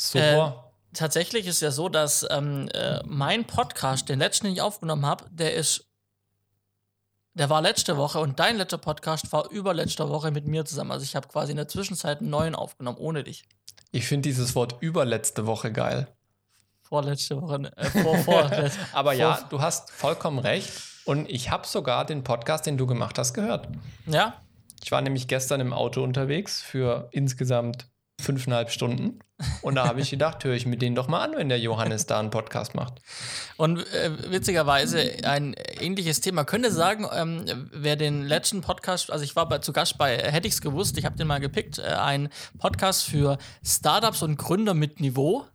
Super. Äh, tatsächlich ist ja so, dass ähm, äh, mein Podcast, den letzten, den ich aufgenommen habe, der ist. Der war letzte Woche und dein letzter Podcast war überletzte Woche mit mir zusammen. Also ich habe quasi in der Zwischenzeit einen neuen aufgenommen, ohne dich. Ich finde dieses Wort überletzte Woche geil. Vorletzte Woche. ne, Äh, vor, vor, Aber vor, ja, du hast vollkommen recht. Und ich habe sogar den Podcast, den du gemacht hast, gehört. Ja? Ich war nämlich gestern im Auto unterwegs für insgesamt fünfeinhalb Stunden. Und da habe ich gedacht, höre ich mir den doch mal an, wenn der Johannes da einen Podcast macht. Und äh, witzigerweise ein ähnliches Thema. Könnte sagen, ähm, wer den letzten Podcast, also ich war bei, zu Gast bei äh, Hätte ich's gewusst, ich habe den mal gepickt, äh, ein Podcast für Startups und Gründer mit Niveau.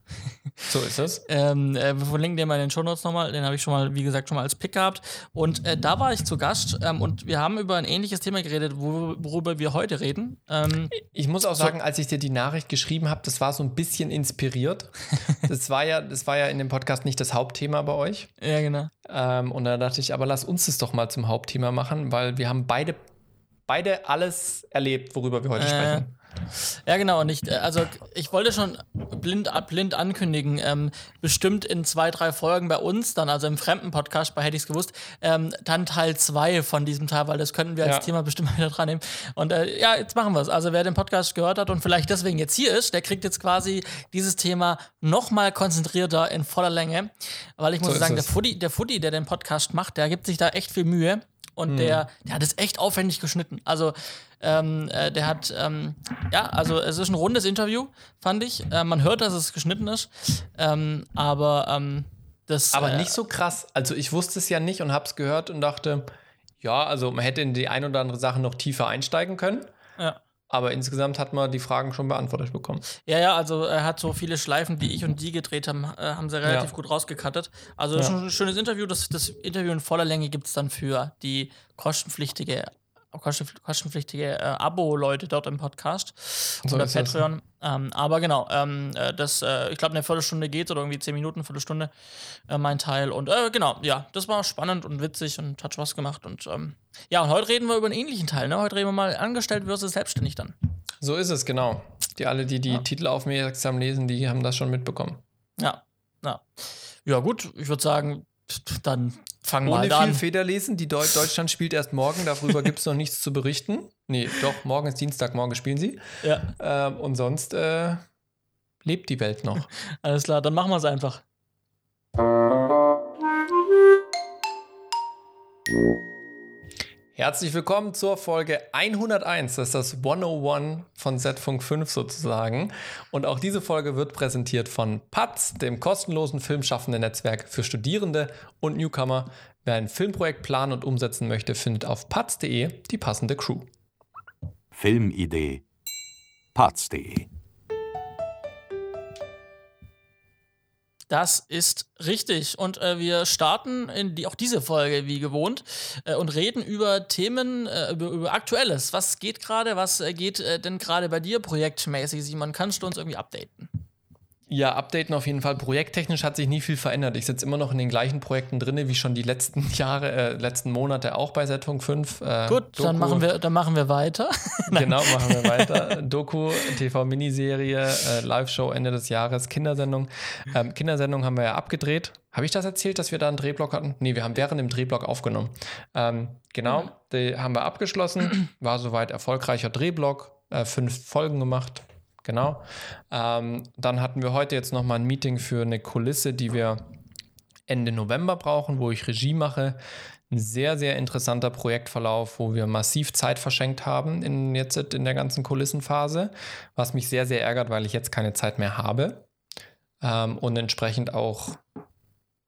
So ist es. Ähm, äh, wir verlinken den mal in den Shownotes nochmal. Den habe ich schon mal, wie gesagt, schon mal als Pick gehabt. Und äh, da war ich zu Gast ähm, und wir haben über ein ähnliches Thema geredet, wo, worüber wir heute reden. Ähm, Ich muss auch sagen, als ich dir die Nachricht geschrieben habe, das war so ein bisschen inspiriert. Das war ja, das war ja in dem Podcast nicht das Hauptthema bei euch. ja, genau. Ähm, und da dachte ich, aber lass uns das doch mal zum Hauptthema machen, weil wir haben beide, beide alles erlebt, worüber wir heute Äh, sprechen. Ja, genau. Und ich, äh, also ich wollte schon blind, blind ankündigen, ähm, bestimmt in zwei, drei Folgen bei uns, dann also im Fremden-Podcast, bei hätte ich's gewusst, ähm, dann Teil 2 von diesem Teil, weil das könnten wir als Ja. Thema bestimmt mal wieder dran nehmen. Und äh, ja, jetzt machen wir es. Also wer den Podcast gehört hat und vielleicht deswegen jetzt hier ist, der kriegt jetzt quasi dieses Thema noch mal konzentrierter in voller Länge. Weil ich muss So sagen, der es. Fuddy, der Fuddy, der den Podcast macht, der gibt sich da echt viel Mühe. Und Hm. der, der hat es echt aufwendig geschnitten. Also, ähm, äh, der hat, ähm, ja, also es ist ein rundes Interview, fand ich. Äh, man hört, dass es geschnitten ist. Ähm, aber ähm, das. Aber äh, nicht so krass. Also ich wusste es ja nicht und habe es gehört und dachte, ja, also man hätte in die ein oder andere Sache noch tiefer einsteigen können. Ja. Aber insgesamt hat man die Fragen schon beantwortet bekommen. Ja, ja, also er hat so viele Schleifen, die ich und die gedreht haben, äh, haben sie relativ Ja. gut rausgekattet. Also das ist Ja. schon ein schönes Interview. Das, das Interview in voller Länge gibt es dann für die kostenpflichtige, kostenpf- kostenpflichtige äh, Abo-Leute dort im Podcast So oder. Patreon. Ähm, aber genau, ähm, äh, das, äh, ich glaube, eine Viertelstunde geht oder irgendwie zehn Minuten, Viertelstunde äh, mein Teil. Und äh, genau, ja, das war spannend und witzig und hat Spaß gemacht. Und ähm, ja, und heute reden wir über einen ähnlichen Teil. Ne? Heute reden wir mal angestellt versus selbstständig dann. So ist es, genau. Die alle, die die Titel aufmerksam lesen, die haben das schon mitbekommen. Ja, ja. Ja, gut, ich würde sagen, dann fangen wir Ohne viel an. Federlesen, die Deu Deutschland spielt erst morgen, darüber gibt es noch nichts zu berichten. Nee, doch, morgen ist Dienstag, morgen spielen sie. Ja, Ähm, und sonst äh, lebt die Welt noch. alles klar, dann machen wir es einfach. Herzlich willkommen zur Folge 101. Das ist das 101 von Z-Funk 5 sozusagen. Und auch diese Folge wird präsentiert von PATZ, dem kostenlosen filmschaffenden Netzwerk für Studierende und Newcomer. Wer ein Filmprojekt planen und umsetzen möchte, findet auf patz.de die passende Crew. Filmidee. Parts.de Das ist richtig. Und äh, wir starten in die, auch diese Folge wie gewohnt äh, und reden über Themen, äh, über, über Aktuelles. Was geht gerade? Was äh, geht äh, denn gerade bei dir projektmäßig? Simon, kannst du uns irgendwie updaten? Ja, updaten auf jeden Fall. Projekttechnisch hat sich nie viel verändert. Ich sitze immer noch in den gleichen Projekten drin, wie schon die letzten Jahre, äh, letzten Monate auch bei Z-Funk 5. Äh, Gut, dann machen wir, dann machen wir weiter. Genau, machen wir weiter. Doku, TV-Miniserie, äh, Live-Show Ende des Jahres, Kindersendung. Ähm, Kindersendung haben wir ja abgedreht. Habe ich das erzählt, dass wir da einen Drehblock hatten? Nee, wir haben während dem Drehblock aufgenommen. Ähm, genau, die haben wir abgeschlossen. War soweit erfolgreicher Drehblock. Äh, fünf Folgen gemacht. Genau. Ähm, dann hatten wir heute jetzt nochmal ein Meeting für eine Kulisse, die wir Ende November brauchen, wo ich Regie mache. Ein sehr, sehr interessanter Projektverlauf, wo wir massiv Zeit verschenkt haben in, jetzt in der ganzen Kulissenphase, was mich sehr, sehr ärgert, weil ich jetzt keine Zeit mehr habe ähm, und entsprechend auch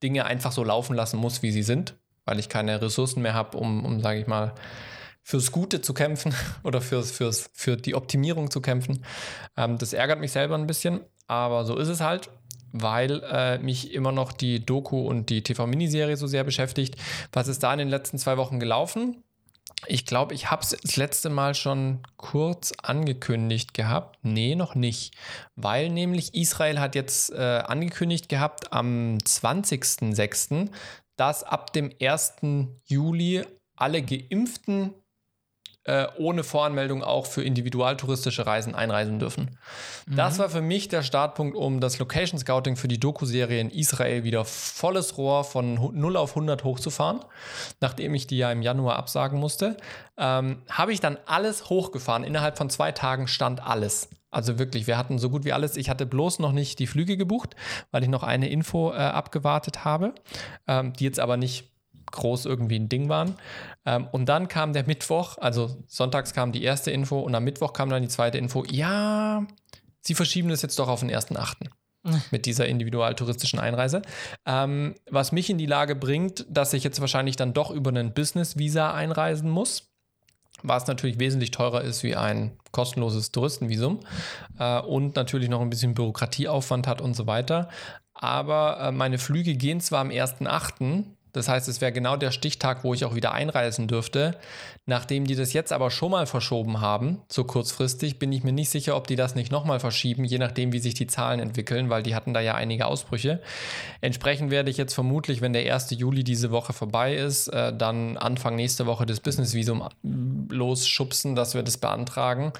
Dinge einfach so laufen lassen muss, wie sie sind, weil ich keine Ressourcen mehr habe, um, um sage ich mal, fürs Gute zu kämpfen oder fürs, fürs, für die Optimierung zu kämpfen. Ähm, das ärgert mich selber ein bisschen, aber so ist es halt weil äh, mich immer noch die Doku und die TV-Miniserie so sehr beschäftigt. Was ist da in den letzten zwei Wochen gelaufen? Ich glaube, ich habe es das letzte Mal schon kurz angekündigt gehabt. Nee, noch nicht. Weil nämlich Israel hat jetzt äh, angekündigt gehabt am 20.06., dass ab dem 1. Juli alle Geimpften äh, ohne Voranmeldung auch für individualtouristische Reisen einreisen dürfen. Mhm. Das war für mich der Startpunkt, um das Location Scouting für die Doku-Serie in Israel wieder volles Rohr von 0 auf 100 hochzufahren, nachdem ich die ja im Januar absagen musste. Ähm, Habe ich dann alles hochgefahren. Innerhalb von zwei Tagen stand alles. Also wirklich, wir hatten so gut wie alles. Ich hatte bloß noch nicht die Flüge gebucht, weil ich noch eine Info äh, abgewartet habe, ähm, die jetzt aber nicht groß irgendwie ein Ding waren. Ähm, und dann kam der Mittwoch, also sonntags kam die erste Info und am Mittwoch kam dann die zweite Info. Ja, sie verschieben das jetzt doch auf den 1.8. mit dieser individualtouristischen Einreise. Ähm, was mich in die Lage bringt, dass ich jetzt wahrscheinlich dann doch über einen Business-Visa einreisen muss was natürlich wesentlich teurer ist wie ein kostenloses Touristenvisum äh, und natürlich noch ein bisschen Bürokratieaufwand hat und so weiter. Aber äh, meine Flüge gehen zwar am 1.8., das heißt, es wäre genau der Stichtag, wo ich auch wieder einreisen dürfte. Nachdem die das jetzt aber schon mal verschoben haben, so kurzfristig, bin ich mir nicht sicher, ob die das nicht nochmal verschieben, je nachdem, wie sich die Zahlen entwickeln, weil die hatten da ja einige Ausbrüche. Entsprechend werde ich jetzt vermutlich, wenn der 1. Juli diese Woche vorbei ist, äh, dann Anfang nächste Woche das Business-Visum losschubsen, dass wir das beantragen.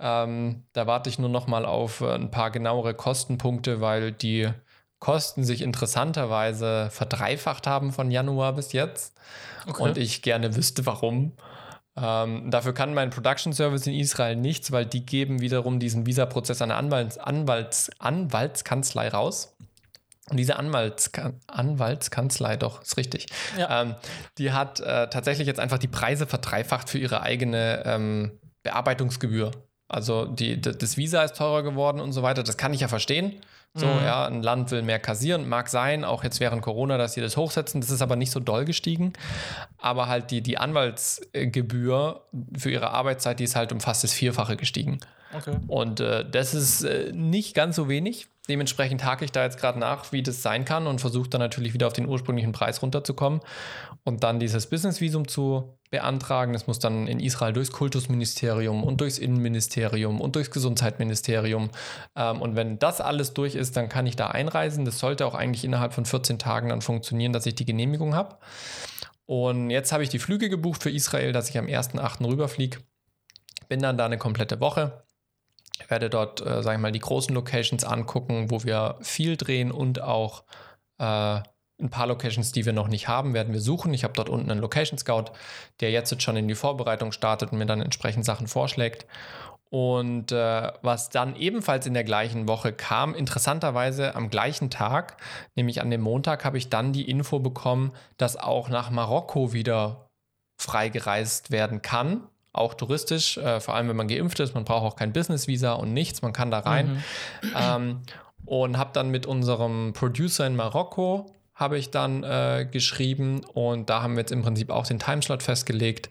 Ähm, da warte ich nur nochmal auf äh, ein paar genauere Kostenpunkte, weil die Kosten sich interessanterweise verdreifacht haben von Januar bis jetzt. Okay. Und ich gerne wüsste, warum. Ähm, dafür kann mein Production Service in Israel nichts, weil die geben wiederum diesen Visa-Prozess an eine Anwalts Anwalts Anwaltskanzlei raus. Und diese Anwalts Anwaltskanzlei, doch, ist richtig, ja. ähm, die hat äh, tatsächlich jetzt einfach die Preise verdreifacht für ihre eigene ähm, Bearbeitungsgebühr. Also die, das Visa ist teurer geworden und so weiter. Das kann ich ja verstehen. So, mhm. ja, ein Land will mehr kassieren, mag sein, auch jetzt während Corona, dass sie das hochsetzen. Das ist aber nicht so doll gestiegen. Aber halt die, die Anwaltsgebühr für ihre Arbeitszeit, die ist halt um fast das Vierfache gestiegen. Okay. Und äh, das ist äh, nicht ganz so wenig. Dementsprechend hake ich da jetzt gerade nach, wie das sein kann und versuche dann natürlich wieder auf den ursprünglichen Preis runterzukommen und dann dieses Business-Visum zu beantragen. Das muss dann in Israel durchs Kultusministerium und durchs Innenministerium und durchs Gesundheitsministerium. Ähm, und wenn das alles durch ist, dann kann ich da einreisen. Das sollte auch eigentlich innerhalb von 14 Tagen dann funktionieren, dass ich die Genehmigung habe. Und jetzt habe ich die Flüge gebucht für Israel, dass ich am 1.8. rüberfliege. Bin dann da eine komplette Woche werde dort, äh, sage ich mal, die großen Locations angucken, wo wir viel drehen und auch äh, ein paar Locations, die wir noch nicht haben, werden wir suchen. Ich habe dort unten einen Location Scout, der jetzt schon in die Vorbereitung startet und mir dann entsprechend Sachen vorschlägt. Und äh, was dann ebenfalls in der gleichen Woche kam, interessanterweise am gleichen Tag, nämlich an dem Montag, habe ich dann die Info bekommen, dass auch nach Marokko wieder freigereist werden kann auch touristisch, äh, vor allem wenn man geimpft ist. Man braucht auch kein Business-Visa und nichts, man kann da rein. Mhm. Ähm, und habe dann mit unserem Producer in Marokko habe ich dann äh, geschrieben und da haben wir jetzt im Prinzip auch den Timeslot festgelegt.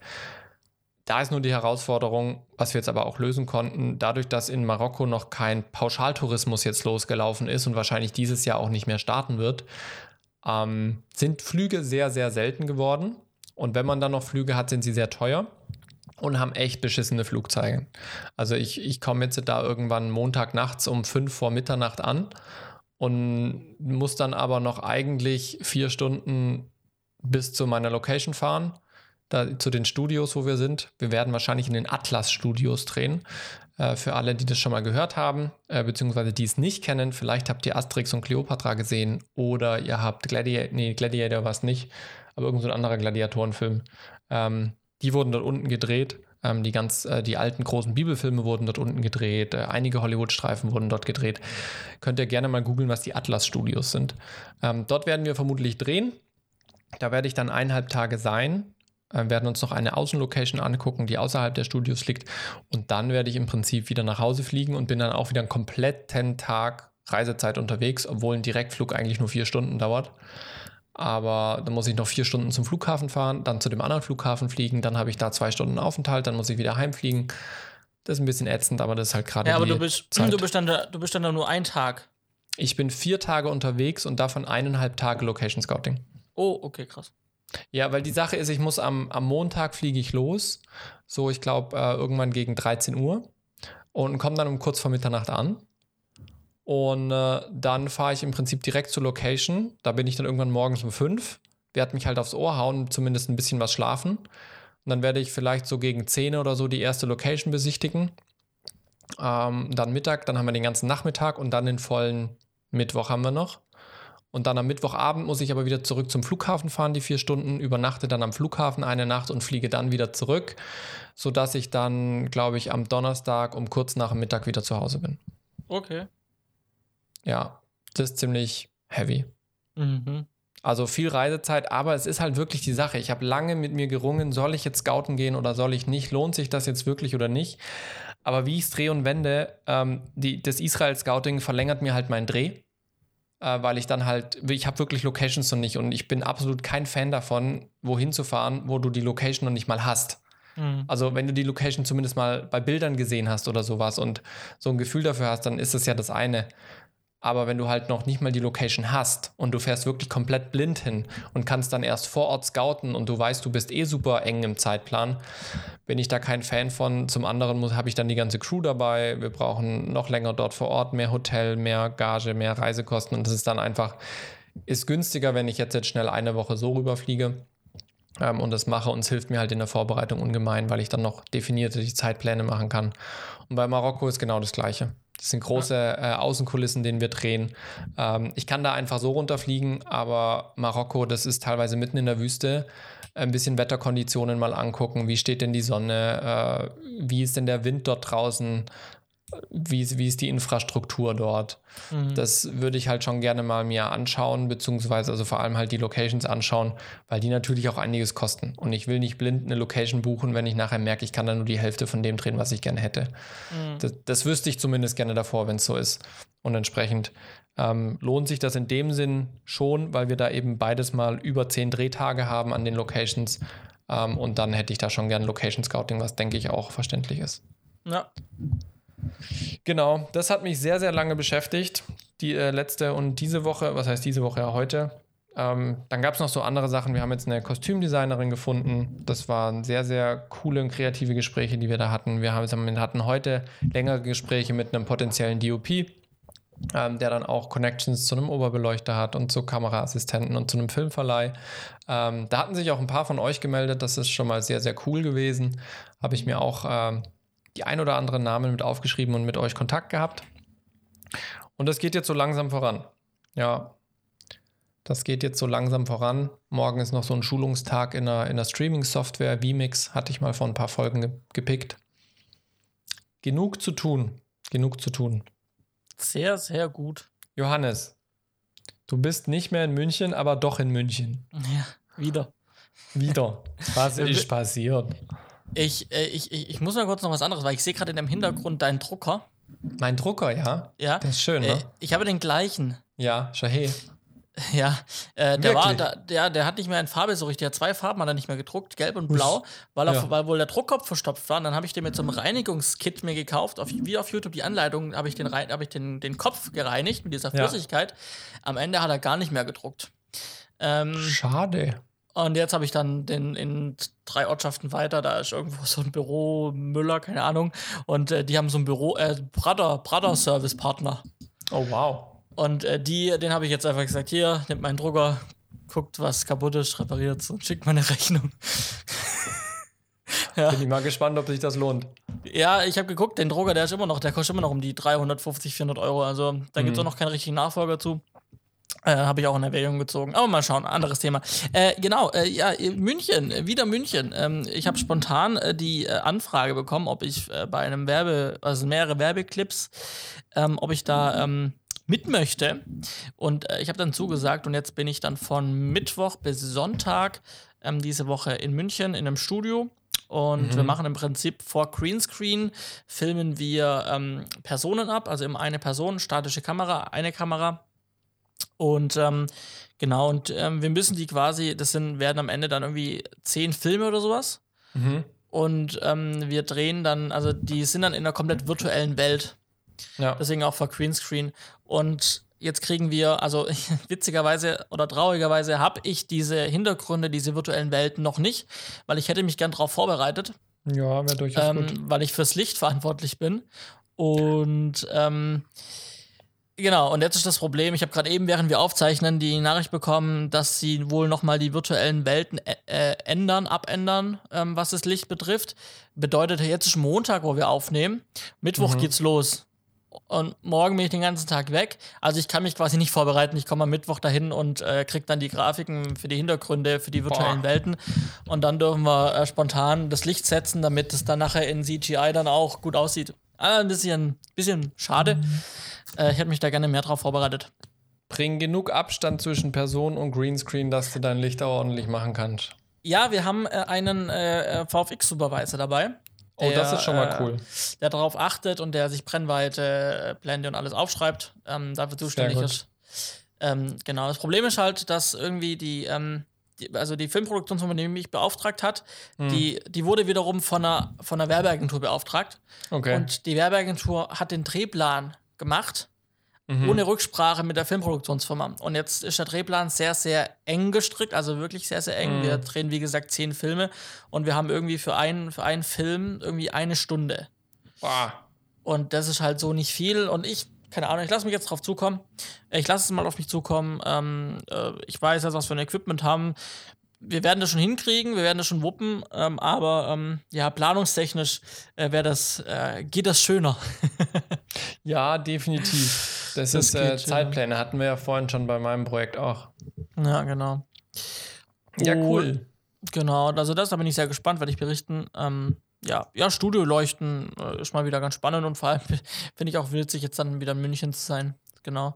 Da ist nur die Herausforderung, was wir jetzt aber auch lösen konnten, dadurch, dass in Marokko noch kein Pauschaltourismus jetzt losgelaufen ist und wahrscheinlich dieses Jahr auch nicht mehr starten wird, ähm, sind Flüge sehr, sehr selten geworden. Und wenn man dann noch Flüge hat, sind sie sehr teuer und haben echt beschissene Flugzeuge. Also ich, ich komme jetzt da irgendwann Montag nachts um fünf vor Mitternacht an und muss dann aber noch eigentlich vier Stunden bis zu meiner Location fahren, da, zu den Studios, wo wir sind. Wir werden wahrscheinlich in den Atlas-Studios drehen. Äh, für alle, die das schon mal gehört haben, äh, beziehungsweise die es nicht kennen, vielleicht habt ihr Asterix und Cleopatra gesehen oder ihr habt Gladiator, nee, Gladiator war es nicht, aber irgendein so anderer Gladiatorenfilm. Ähm, die wurden dort unten gedreht. Ähm, die ganz, äh, die alten großen Bibelfilme wurden dort unten gedreht. Äh, einige Hollywood-Streifen wurden dort gedreht. Könnt ihr gerne mal googeln, was die Atlas-Studios sind. Ähm, dort werden wir vermutlich drehen. Da werde ich dann eineinhalb Tage sein. Äh, werden uns noch eine Außenlocation angucken, die außerhalb der Studios liegt. Und dann werde ich im Prinzip wieder nach Hause fliegen und bin dann auch wieder einen kompletten Tag Reisezeit unterwegs, obwohl ein Direktflug eigentlich nur vier Stunden dauert. Aber dann muss ich noch vier Stunden zum Flughafen fahren, dann zu dem anderen Flughafen fliegen, dann habe ich da zwei Stunden Aufenthalt, dann muss ich wieder heimfliegen. Das ist ein bisschen ätzend, aber das ist halt gerade. Ja, aber du bist, Zeit. du bist dann da, du bist dann da nur einen Tag. Ich bin vier Tage unterwegs und davon eineinhalb Tage Location Scouting. Oh, okay, krass. Ja, weil die Sache ist, ich muss am, am Montag fliege ich los. So, ich glaube, äh, irgendwann gegen 13 Uhr. Und komme dann um kurz vor Mitternacht an. Und äh, dann fahre ich im Prinzip direkt zur Location. Da bin ich dann irgendwann morgens um fünf. Werde mich halt aufs Ohr hauen, zumindest ein bisschen was schlafen. Und dann werde ich vielleicht so gegen 10 oder so die erste Location besichtigen. Ähm, dann Mittag, dann haben wir den ganzen Nachmittag und dann den vollen Mittwoch haben wir noch. Und dann am Mittwochabend muss ich aber wieder zurück zum Flughafen fahren, die vier Stunden, übernachte dann am Flughafen eine Nacht und fliege dann wieder zurück, sodass ich dann, glaube ich, am Donnerstag um kurz nach dem Mittag wieder zu Hause bin. Okay. Ja, das ist ziemlich heavy. Mhm. Also viel Reisezeit, aber es ist halt wirklich die Sache. Ich habe lange mit mir gerungen, soll ich jetzt scouten gehen oder soll ich nicht? Lohnt sich das jetzt wirklich oder nicht? Aber wie ich es drehe und wende, ähm, die, das Israel-Scouting verlängert mir halt meinen Dreh, äh, weil ich dann halt, ich habe wirklich Locations noch nicht und ich bin absolut kein Fan davon, wohin zu fahren, wo du die Location noch nicht mal hast. Mhm. Also wenn du die Location zumindest mal bei Bildern gesehen hast oder sowas und so ein Gefühl dafür hast, dann ist das ja das eine. Aber wenn du halt noch nicht mal die Location hast und du fährst wirklich komplett blind hin und kannst dann erst vor Ort scouten und du weißt, du bist eh super eng im Zeitplan, bin ich da kein Fan von. Zum anderen habe ich dann die ganze Crew dabei. Wir brauchen noch länger dort vor Ort, mehr Hotel, mehr Gage, mehr Reisekosten und das ist dann einfach, ist günstiger, wenn ich jetzt, jetzt schnell eine Woche so rüberfliege ähm, und das mache und es hilft mir halt in der Vorbereitung ungemein, weil ich dann noch definierte die Zeitpläne machen kann. Und bei Marokko ist genau das Gleiche. Das sind große äh, Außenkulissen, denen wir drehen. Ähm, ich kann da einfach so runterfliegen, aber Marokko, das ist teilweise mitten in der Wüste. Ein bisschen Wetterkonditionen mal angucken. Wie steht denn die Sonne? Äh, wie ist denn der Wind dort draußen? Wie, ist- wie ist die Infrastruktur dort? Mhm. Das würde ich halt schon gerne mal mir anschauen, beziehungsweise also vor allem halt die Locations anschauen, weil die natürlich auch einiges kosten. Und ich will nicht blind eine Location buchen, wenn ich nachher merke, ich kann da nur die Hälfte von dem drehen, was ich gerne hätte. Mhm. Das, das wüsste ich zumindest gerne davor, wenn es so ist. Und entsprechend ähm, lohnt sich das in dem Sinn schon, weil wir da eben beides mal über zehn Drehtage haben an den Locations. Ähm, und dann hätte ich da schon gern Location Scouting, was denke ich auch verständlich ist. Ja. Genau, das hat mich sehr, sehr lange beschäftigt. Die äh, letzte und diese Woche, was heißt diese Woche ja heute. Ähm, dann gab es noch so andere Sachen. Wir haben jetzt eine Kostümdesignerin gefunden. Das waren sehr, sehr coole und kreative Gespräche, die wir da hatten. Wir haben, hatten heute längere Gespräche mit einem potenziellen DOP, ähm, der dann auch Connections zu einem Oberbeleuchter hat und zu Kameraassistenten und zu einem Filmverleih. Ähm, da hatten sich auch ein paar von euch gemeldet. Das ist schon mal sehr, sehr cool gewesen. Habe ich mir auch ähm, die ein oder anderen Namen mit aufgeschrieben und mit euch Kontakt gehabt. Und das geht jetzt so langsam voran. Ja, das geht jetzt so langsam voran. Morgen ist noch so ein Schulungstag in der, in der Streaming-Software. vMix hatte ich mal vor ein paar Folgen ge gepickt. Genug zu tun. Genug zu tun. Sehr, sehr gut. Johannes, du bist nicht mehr in München, aber doch in München. Ja, wieder. Wieder. Was ist passiert? Ich, äh, ich, ich, ich muss mal kurz noch was anderes, weil ich sehe gerade in dem Hintergrund deinen Drucker. Mein Drucker, ja? Ja. Der ist schön, Äh, ne? ich habe den gleichen. Ja, Shahé. Ja, äh, der war, da, der, der hat nicht mehr in Farbe so richtig. Der hat zwei Farben hat er nicht mehr gedruckt, gelb und blau, weil, er, Ja. weil wohl der Druckkopf verstopft war. Und dann habe ich den mit so einem Reinigungskit mir gekauft. Auf, wie auf YouTube die Anleitung habe ich, den, habe ich den, den Kopf gereinigt mit dieser Ja. Flüssigkeit. Am Ende hat er gar nicht mehr gedruckt. Ähm, Schade. Und jetzt habe ich dann den in drei Ortschaften weiter, da ist irgendwo so ein Büro, Müller, keine Ahnung. Und äh, die haben so ein Büro, äh, Brother, Brother Service Partner. Oh, wow. Und äh, die, den habe ich jetzt einfach gesagt, hier, nimmt meinen Drucker, guckt, was kaputt ist, repariert und schickt meine Rechnung. ja. Bin ich mal gespannt, ob sich das lohnt. ja, ich habe geguckt, den Drucker, der ist immer noch, der kostet immer noch um die 350, 400 Euro. Also da gibt es Mhm. auch noch keinen richtigen Nachfolger zu. Äh, habe ich auch in Erwägung gezogen. Aber mal schauen, anderes Thema. Äh, genau, äh, ja, München, wieder München. Ähm, ich habe spontan äh, die äh, Anfrage bekommen, ob ich äh, bei einem Werbe, also mehrere Werbeclips, ähm, ob ich da ähm, mit möchte. Und ich habe dann zugesagt und jetzt bin ich dann von Mittwoch bis Sonntag ähm, diese Woche in München in einem Studio. Und wir machen im Prinzip vor Greenscreen, filmen wir ähm, Personen ab, also immer eine Person, statische Kamera, eine Kamera. Und ähm, genau, und ähm, wir müssen die quasi, das sind, werden am Ende dann irgendwie zehn Filme oder sowas. Mhm. Und ähm, wir drehen dann, also die sind dann in einer komplett virtuellen Welt. Ja. Deswegen auch vor Greenscreen. Und jetzt kriegen wir, also witzigerweise oder traurigerweise habe ich diese Hintergründe, diese virtuellen Welten noch nicht, weil ich hätte mich gern darauf vorbereitet, Ja, wäre durchaus gut. ähm, weil ich fürs Licht verantwortlich bin. Und ähm, Genau, und jetzt ist das Problem, ich habe gerade eben, während wir aufzeichnen, die Nachricht bekommen, dass sie wohl nochmal die virtuellen Welten äh, ändern, abändern, ähm, was das Licht betrifft. Bedeutet, jetzt ist Montag, wo wir aufnehmen. Mittwoch mhm. geht's los. Und morgen bin ich den ganzen Tag weg. Also ich kann mich quasi nicht vorbereiten. Ich komme am Mittwoch dahin und äh, kriege dann die Grafiken für die Hintergründe, für die virtuellen Boah. Welten. Und dann dürfen wir äh, spontan das Licht setzen, damit es dann nachher in CGI dann auch gut aussieht. Ah, ein bisschen, bisschen schade. Mhm. Äh, ich hätte mich da gerne mehr drauf vorbereitet. Bring genug Abstand zwischen Person und Greenscreen, dass du dein Licht auch ordentlich machen kannst. Ja, wir haben äh, einen äh, VFX-Supervisor dabei. Der, oh, das ist schon mal äh, cool. der darauf achtet und der sich Brennweite, äh, Blende und alles aufschreibt, ähm, dafür zuständig ist. Ähm, genau. Das Problem ist halt, dass irgendwie die, ähm, die also die Filmproduktionsfirma, die mich beauftragt hat, hm. die, die wurde wiederum von einer, von einer Werbeagentur beauftragt. Okay. Und die Werbeagentur hat den Drehplan gemacht, mhm. ohne Rücksprache mit der Filmproduktionsfirma. Und jetzt ist der Drehplan sehr, sehr eng gestrickt, also wirklich sehr, sehr eng. Mhm. Wir drehen, wie gesagt, zehn Filme und wir haben irgendwie für einen, für einen Film irgendwie eine Stunde. Boah. Und das ist halt so nicht viel. Und ich, keine Ahnung, ich lasse mich jetzt drauf zukommen. Ich lasse es mal auf mich zukommen. Ähm, äh, ich weiß jetzt, was wir ein Equipment haben wir werden das schon hinkriegen, wir werden das schon wuppen, ähm, aber ähm, ja, planungstechnisch äh, wäre das, äh, geht das schöner. ja, definitiv. Das, das ist äh, Zeitpläne, schöner. hatten wir ja vorhin schon bei meinem Projekt auch. Ja, genau. Ja, cool. Genau, also das, da bin ich sehr gespannt, werde ich berichten. Ähm, ja, ja, Studioleuchten äh, ist mal wieder ganz spannend und vor allem finde ich auch witzig, jetzt dann wieder in München zu sein. Genau.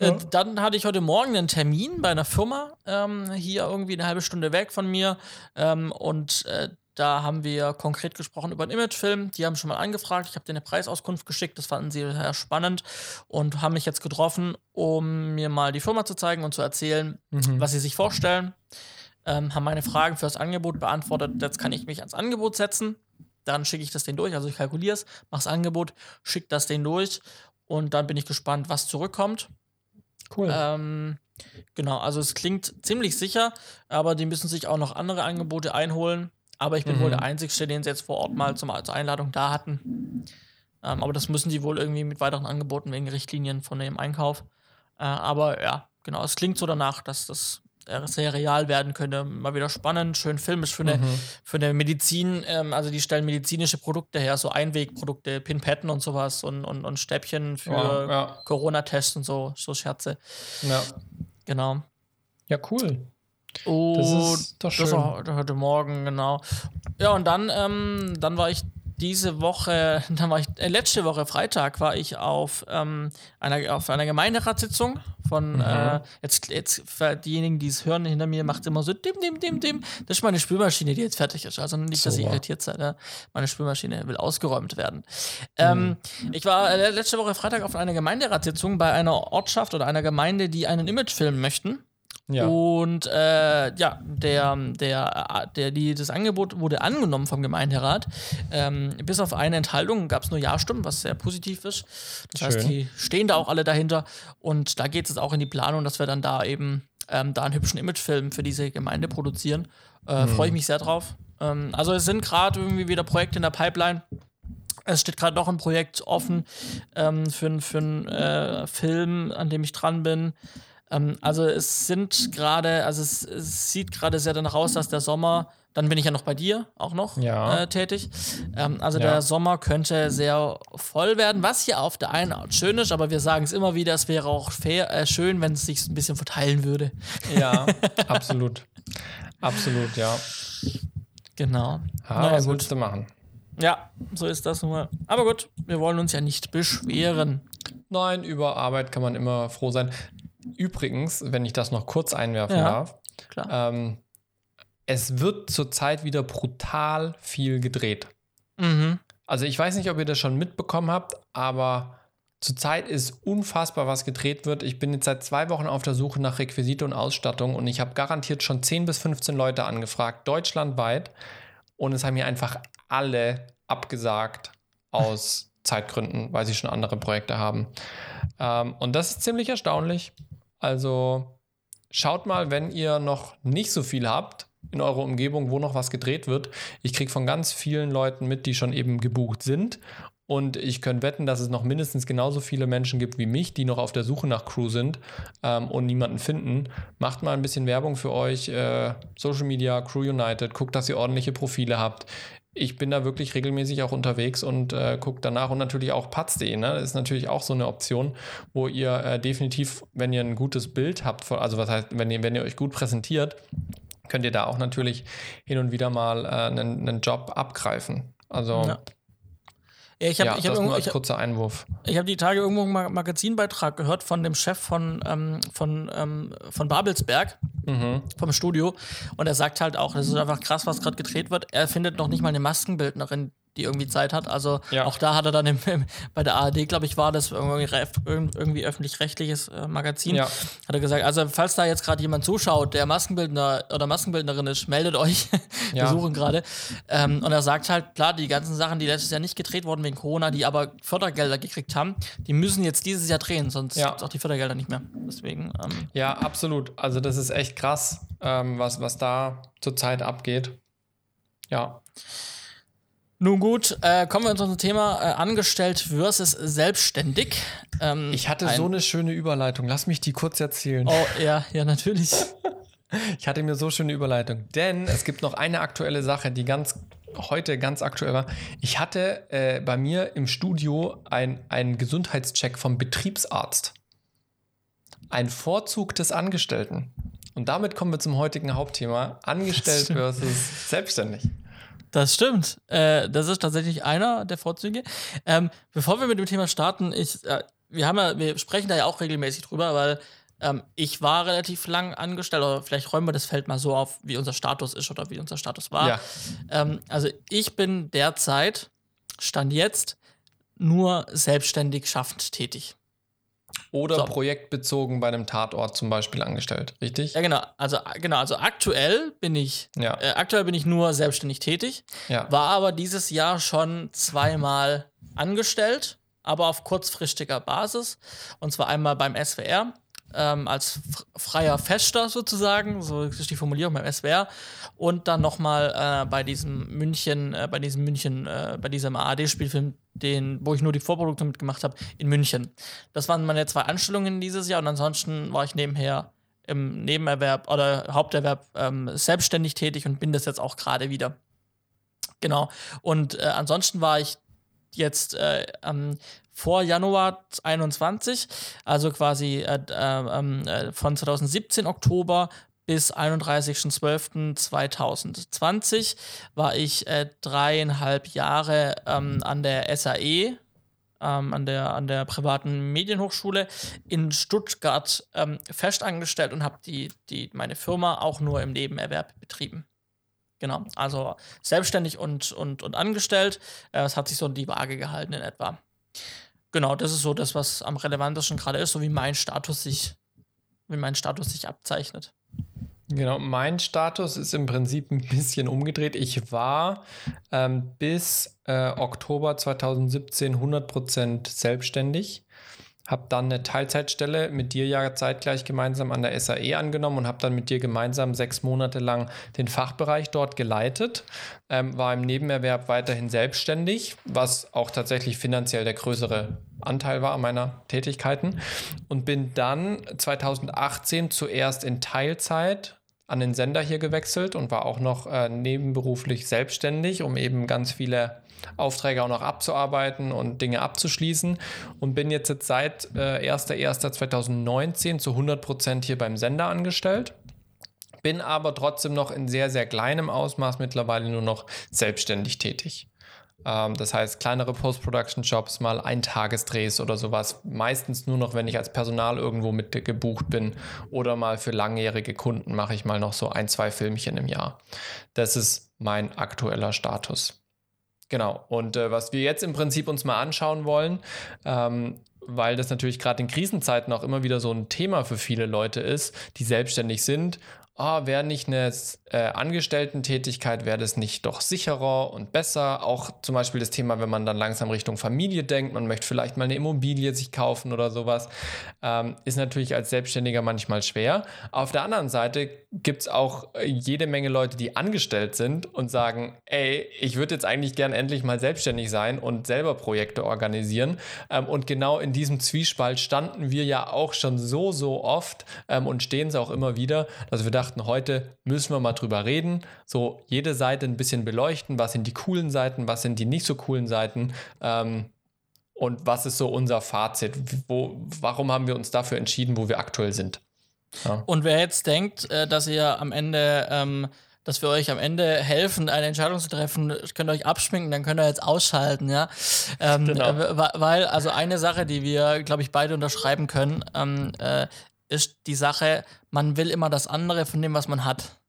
Äh, ja. Dann hatte ich heute Morgen einen Termin bei einer Firma, ähm, hier irgendwie eine halbe Stunde weg von mir. Ähm, und äh, da haben wir konkret gesprochen über einen Imagefilm. Die haben schon mal angefragt. Ich habe denen eine Preisauskunft geschickt. Das fanden sie sehr spannend und haben mich jetzt getroffen, um mir mal die Firma zu zeigen und zu erzählen, mhm. was sie sich vorstellen. Ähm, haben meine Fragen für das Angebot beantwortet. Jetzt kann ich mich ans Angebot setzen. Dann schicke ich das denen durch. Also ich kalkuliere es, mache das Angebot, schicke das denen durch und dann bin ich gespannt, was zurückkommt. Cool. Ähm, genau, also es klingt ziemlich sicher, aber die müssen sich auch noch andere Angebote einholen. Aber ich bin mhm. wohl der Einzige, den sie jetzt vor Ort mal zum, zur Einladung da hatten. Ähm, aber das müssen sie wohl irgendwie mit weiteren Angeboten wegen Richtlinien von dem Einkauf. Äh, aber ja, genau, es klingt so danach, dass das sehr real werden könnte. Mal wieder spannend, schön filmisch für eine, mhm. für eine Medizin. Ähm, also die stellen medizinische Produkte her, so Einwegprodukte, Pinpetten und sowas und, und, und Stäbchen für ja, ja. Corona-Tests und so, so Scherze. Ja. Genau. Ja, cool. Und das ist doch schön. Das war heute Morgen, genau. Ja, und dann, ähm, dann war ich diese Woche, dann war ich, äh, letzte Woche Freitag war ich auf, ähm, einer, auf einer Gemeinderatssitzung von, mhm. äh, jetzt, jetzt für diejenigen, die es hören, hinter mir macht immer so dim, dim, dim, dim. Das ist meine Spülmaschine, die jetzt fertig ist. Also nicht, dass ihr irritiert seid. Ne? Meine Spülmaschine will ausgeräumt werden. Ähm, mhm. Ähm, ich war äh, letzte Woche Freitag auf einer Gemeinderatssitzung bei einer Ortschaft oder einer Gemeinde, die einen Image filmen möchten. Ja. Und äh, ja, der, der, der, die, das Angebot wurde angenommen vom Gemeinderat. Ähm, bis auf eine Enthaltung gab es nur Ja-Stimmen, was sehr positiv ist. Das Schön. heißt, die stehen da auch alle dahinter. Und da geht es auch in die Planung, dass wir dann da eben ähm, da einen hübschen Imagefilm für diese Gemeinde produzieren. Äh, mhm. Freue ich mich sehr drauf. Ähm, also es sind gerade irgendwie wieder Projekte in der Pipeline. Es steht gerade noch ein Projekt offen ähm, für, für einen äh, Film, an dem ich dran bin. Ähm, also es sind gerade, also es, es sieht gerade sehr danach aus, dass der Sommer, dann bin ich ja noch bei dir auch noch ja. äh, tätig. Ähm, also ja. der Sommer könnte sehr voll werden, was hier auf der einen Art schön ist, aber wir sagen es immer wieder, es wäre auch fair, äh, schön, wenn es sich ein bisschen verteilen würde. Ja, absolut. Absolut, ja. Genau. Ha, naja, was gut. willst du machen? Ja, so ist das nur. Aber gut, wir wollen uns ja nicht beschweren. Nein, über Arbeit kann man immer froh sein. Übrigens, wenn ich das noch kurz einwerfen ja, darf, ähm, es wird zurzeit wieder brutal viel gedreht. Mhm. Also ich weiß nicht, ob ihr das schon mitbekommen habt, aber zurzeit ist unfassbar, was gedreht wird. Ich bin jetzt seit zwei Wochen auf der Suche nach Requisite und Ausstattung und ich habe garantiert schon 10 bis 15 Leute angefragt, deutschlandweit. Und es haben mir einfach alle abgesagt aus Zeitgründen, weil sie schon andere Projekte haben. Ähm, und das ist ziemlich erstaunlich. Also schaut mal, wenn ihr noch nicht so viel habt in eurer Umgebung, wo noch was gedreht wird. Ich kriege von ganz vielen Leuten mit, die schon eben gebucht sind Und ich könnte wetten, dass es noch mindestens genauso viele Menschen gibt wie mich, die noch auf der Suche nach Crew sind ähm, und niemanden finden. Macht mal ein bisschen Werbung für euch. Äh, Social Media, Crew United. Guckt, dass ihr ordentliche Profile habt. Ich bin da wirklich regelmäßig auch unterwegs und äh, gucke danach und natürlich auch Patz.de. Ne? Das ist natürlich auch so eine Option, wo ihr äh, definitiv, wenn ihr ein gutes Bild habt, also was heißt, wenn ihr, wenn ihr euch gut präsentiert, könnt ihr da auch natürlich hin und wieder mal äh, einen, einen Job abgreifen. Also Ja. Ja, ich habe ja, ich hab nur irgendwo, als ich kurzer Einwurf. ich hab die Tage irgendwo einen Ma- Magazinbeitrag gehört von dem Chef von, ähm, von, ähm, von Babelsberg, Mhm. vom Studio. Und er sagt halt auch, das ist einfach krass, was gerade gedreht wird. Er findet noch nicht mal eine Maskenbildnerin, die irgendwie Zeit hat. Also Ja. auch da hat er dann im, im, bei der ARD, glaube ich, war das irgendwie, irgendwie öffentlich-rechtliches äh, Magazin. Ja. Hat er gesagt, also falls da jetzt gerade jemand zuschaut, der Maskenbildner oder Maskenbildnerin ist, meldet euch. Wir Ja. suchen gerade. Ähm, und er sagt halt, klar, die ganzen Sachen, die letztes Jahr nicht gedreht wurden wegen Corona, die aber Fördergelder gekriegt haben, die müssen jetzt dieses Jahr drehen, sonst Ja. gibt es auch die Fördergelder nicht mehr. Deswegen, ähm, Ja, absolut. Also das ist echt krass, ähm, was, was da zurzeit abgeht. Ja. Nun gut, äh, kommen wir zu unserem Thema äh, angestellt versus selbstständig. Ähm, Ich hatte ein- so eine schöne Überleitung. Lass mich die kurz erzählen. Oh, ja, ja, natürlich. Ich hatte mir so schöne Überleitung. Denn es gibt noch eine aktuelle Sache, die ganz heute ganz aktuell war. Ich hatte äh, bei mir im Studio ein, einen Gesundheitscheck vom Betriebsarzt. Ein Vorzug des Angestellten. Und damit kommen wir zum heutigen Hauptthema: Angestellt versus selbstständig. Das stimmt. Äh, das ist tatsächlich einer der Vorzüge. Ähm, bevor wir mit dem Thema starten, ich, äh, wir haben ja, wir sprechen da ja auch regelmäßig drüber, weil ähm, ich war relativ lang angestellt, oder vielleicht räumen wir das Feld mal so auf, wie unser Status ist oder wie unser Status war. Ja. Ähm, also ich bin derzeit, stand jetzt, nur selbstständig schaffend tätig. Oder So. projektbezogen bei einem Tatort zum Beispiel angestellt, richtig? Ja, genau. Also, genau, also aktuell bin ich, Ja. äh, aktuell bin ich nur selbstständig tätig. Ja. War aber dieses Jahr schon zweimal angestellt, aber auf kurzfristiger Basis. Und zwar einmal beim SWR ähm, als freier Fester sozusagen, so ist die Formulierung beim SWR. Und dann nochmal äh, bei diesem München, äh, bei diesem München, äh, bei diesem ARD-Spielfilm, den, wo ich nur die Vorproduktion mitgemacht habe, in München. Das waren meine zwei Anstellungen dieses Jahr und ansonsten war ich nebenher im Nebenerwerb oder Haupterwerb ähm, selbstständig tätig und bin das jetzt auch gerade wieder. Genau. Und äh, ansonsten war ich jetzt äh, ähm, vor Januar 21, also quasi äh, äh, ähm, äh, von 2017 Oktober bis 31.12.2020 war ich äh, dreieinhalb Jahre ähm, an der SAE, ähm, an, der, an der privaten Medienhochschule in Stuttgart ähm, festangestellt und habe die, die, meine Firma auch nur im Nebenerwerb betrieben. Genau, also selbstständig und, und, und angestellt. Äh, Es hat sich so die Waage gehalten in etwa. Genau, das ist so das, was am relevantesten gerade ist, so wie mein Status sich, wie mein Status sich abzeichnet. Genau, mein Status ist im Prinzip ein bisschen umgedreht. Ich war ähm, bis äh, Oktober 2017 100% selbstständig, habe dann eine Teilzeitstelle mit dir ja zeitgleich gemeinsam an der SAE angenommen und habe dann mit dir gemeinsam sechs Monate lang den Fachbereich dort geleitet, ähm, war im Nebenerwerb weiterhin selbstständig, was auch tatsächlich finanziell der größere Anteil war meiner Tätigkeiten und bin dann 2018 zuerst in Teilzeit an den Sender hier gewechselt und war auch noch äh, nebenberuflich selbstständig, um eben ganz viele Aufträge auch noch abzuarbeiten und Dinge abzuschließen und bin jetzt, jetzt seit äh, 1.1.2019 zu 100% hier beim Sender angestellt. Bin aber trotzdem noch in sehr, sehr kleinem Ausmaß mittlerweile nur noch selbstständig tätig. Ähm, das heißt, kleinere Post-Production-Jobs, mal Eintagesdrehs oder sowas. Meistens nur noch, wenn ich als Personal irgendwo mit gebucht bin oder mal für langjährige Kunden mache ich mal noch so ein, zwei Filmchen im Jahr. Das ist mein aktueller Status. Genau. Und äh, was wir jetzt im Prinzip uns mal anschauen wollen, ähm, weil das natürlich gerade in Krisenzeiten auch immer wieder so ein Thema für viele Leute ist, die selbstständig sind, oh, wäre nicht eine äh, Angestellten-Tätigkeit, wäre das nicht doch sicherer und besser? Auch zum Beispiel das Thema, wenn man dann langsam Richtung Familie denkt, man möchte vielleicht mal eine Immobilie sich kaufen oder sowas, ähm, ist natürlich als Selbstständiger manchmal schwer. Auf der anderen Seite gibt es auch äh, jede Menge Leute, die angestellt sind und sagen, ey, ich würde jetzt eigentlich gern endlich mal selbstständig sein und selber Projekte organisieren. Ähm, und genau in diesem Zwiespalt standen wir ja auch schon so, so oft ähm, und stehen es auch immer wieder, dass wir dachten, heute müssen wir mal drüber reden, so jede Seite ein bisschen beleuchten, was sind die coolen Seiten, was sind die nicht so coolen Seiten ähm, und was ist so unser Fazit, wo, warum haben wir uns dafür entschieden, wo wir aktuell sind. Ja. Und wer jetzt denkt, äh, dass ihr am Ende ähm, dass wir euch am Ende helfen, eine Entscheidung zu treffen, könnt ihr euch abschminken, dann könnt ihr jetzt ausschalten, ja. Ähm, genau. äh, weil, also eine Sache, die wir, glaube ich, beide unterschreiben können, ähm, äh, ist die Sache, man will immer das andere von dem, was man hat.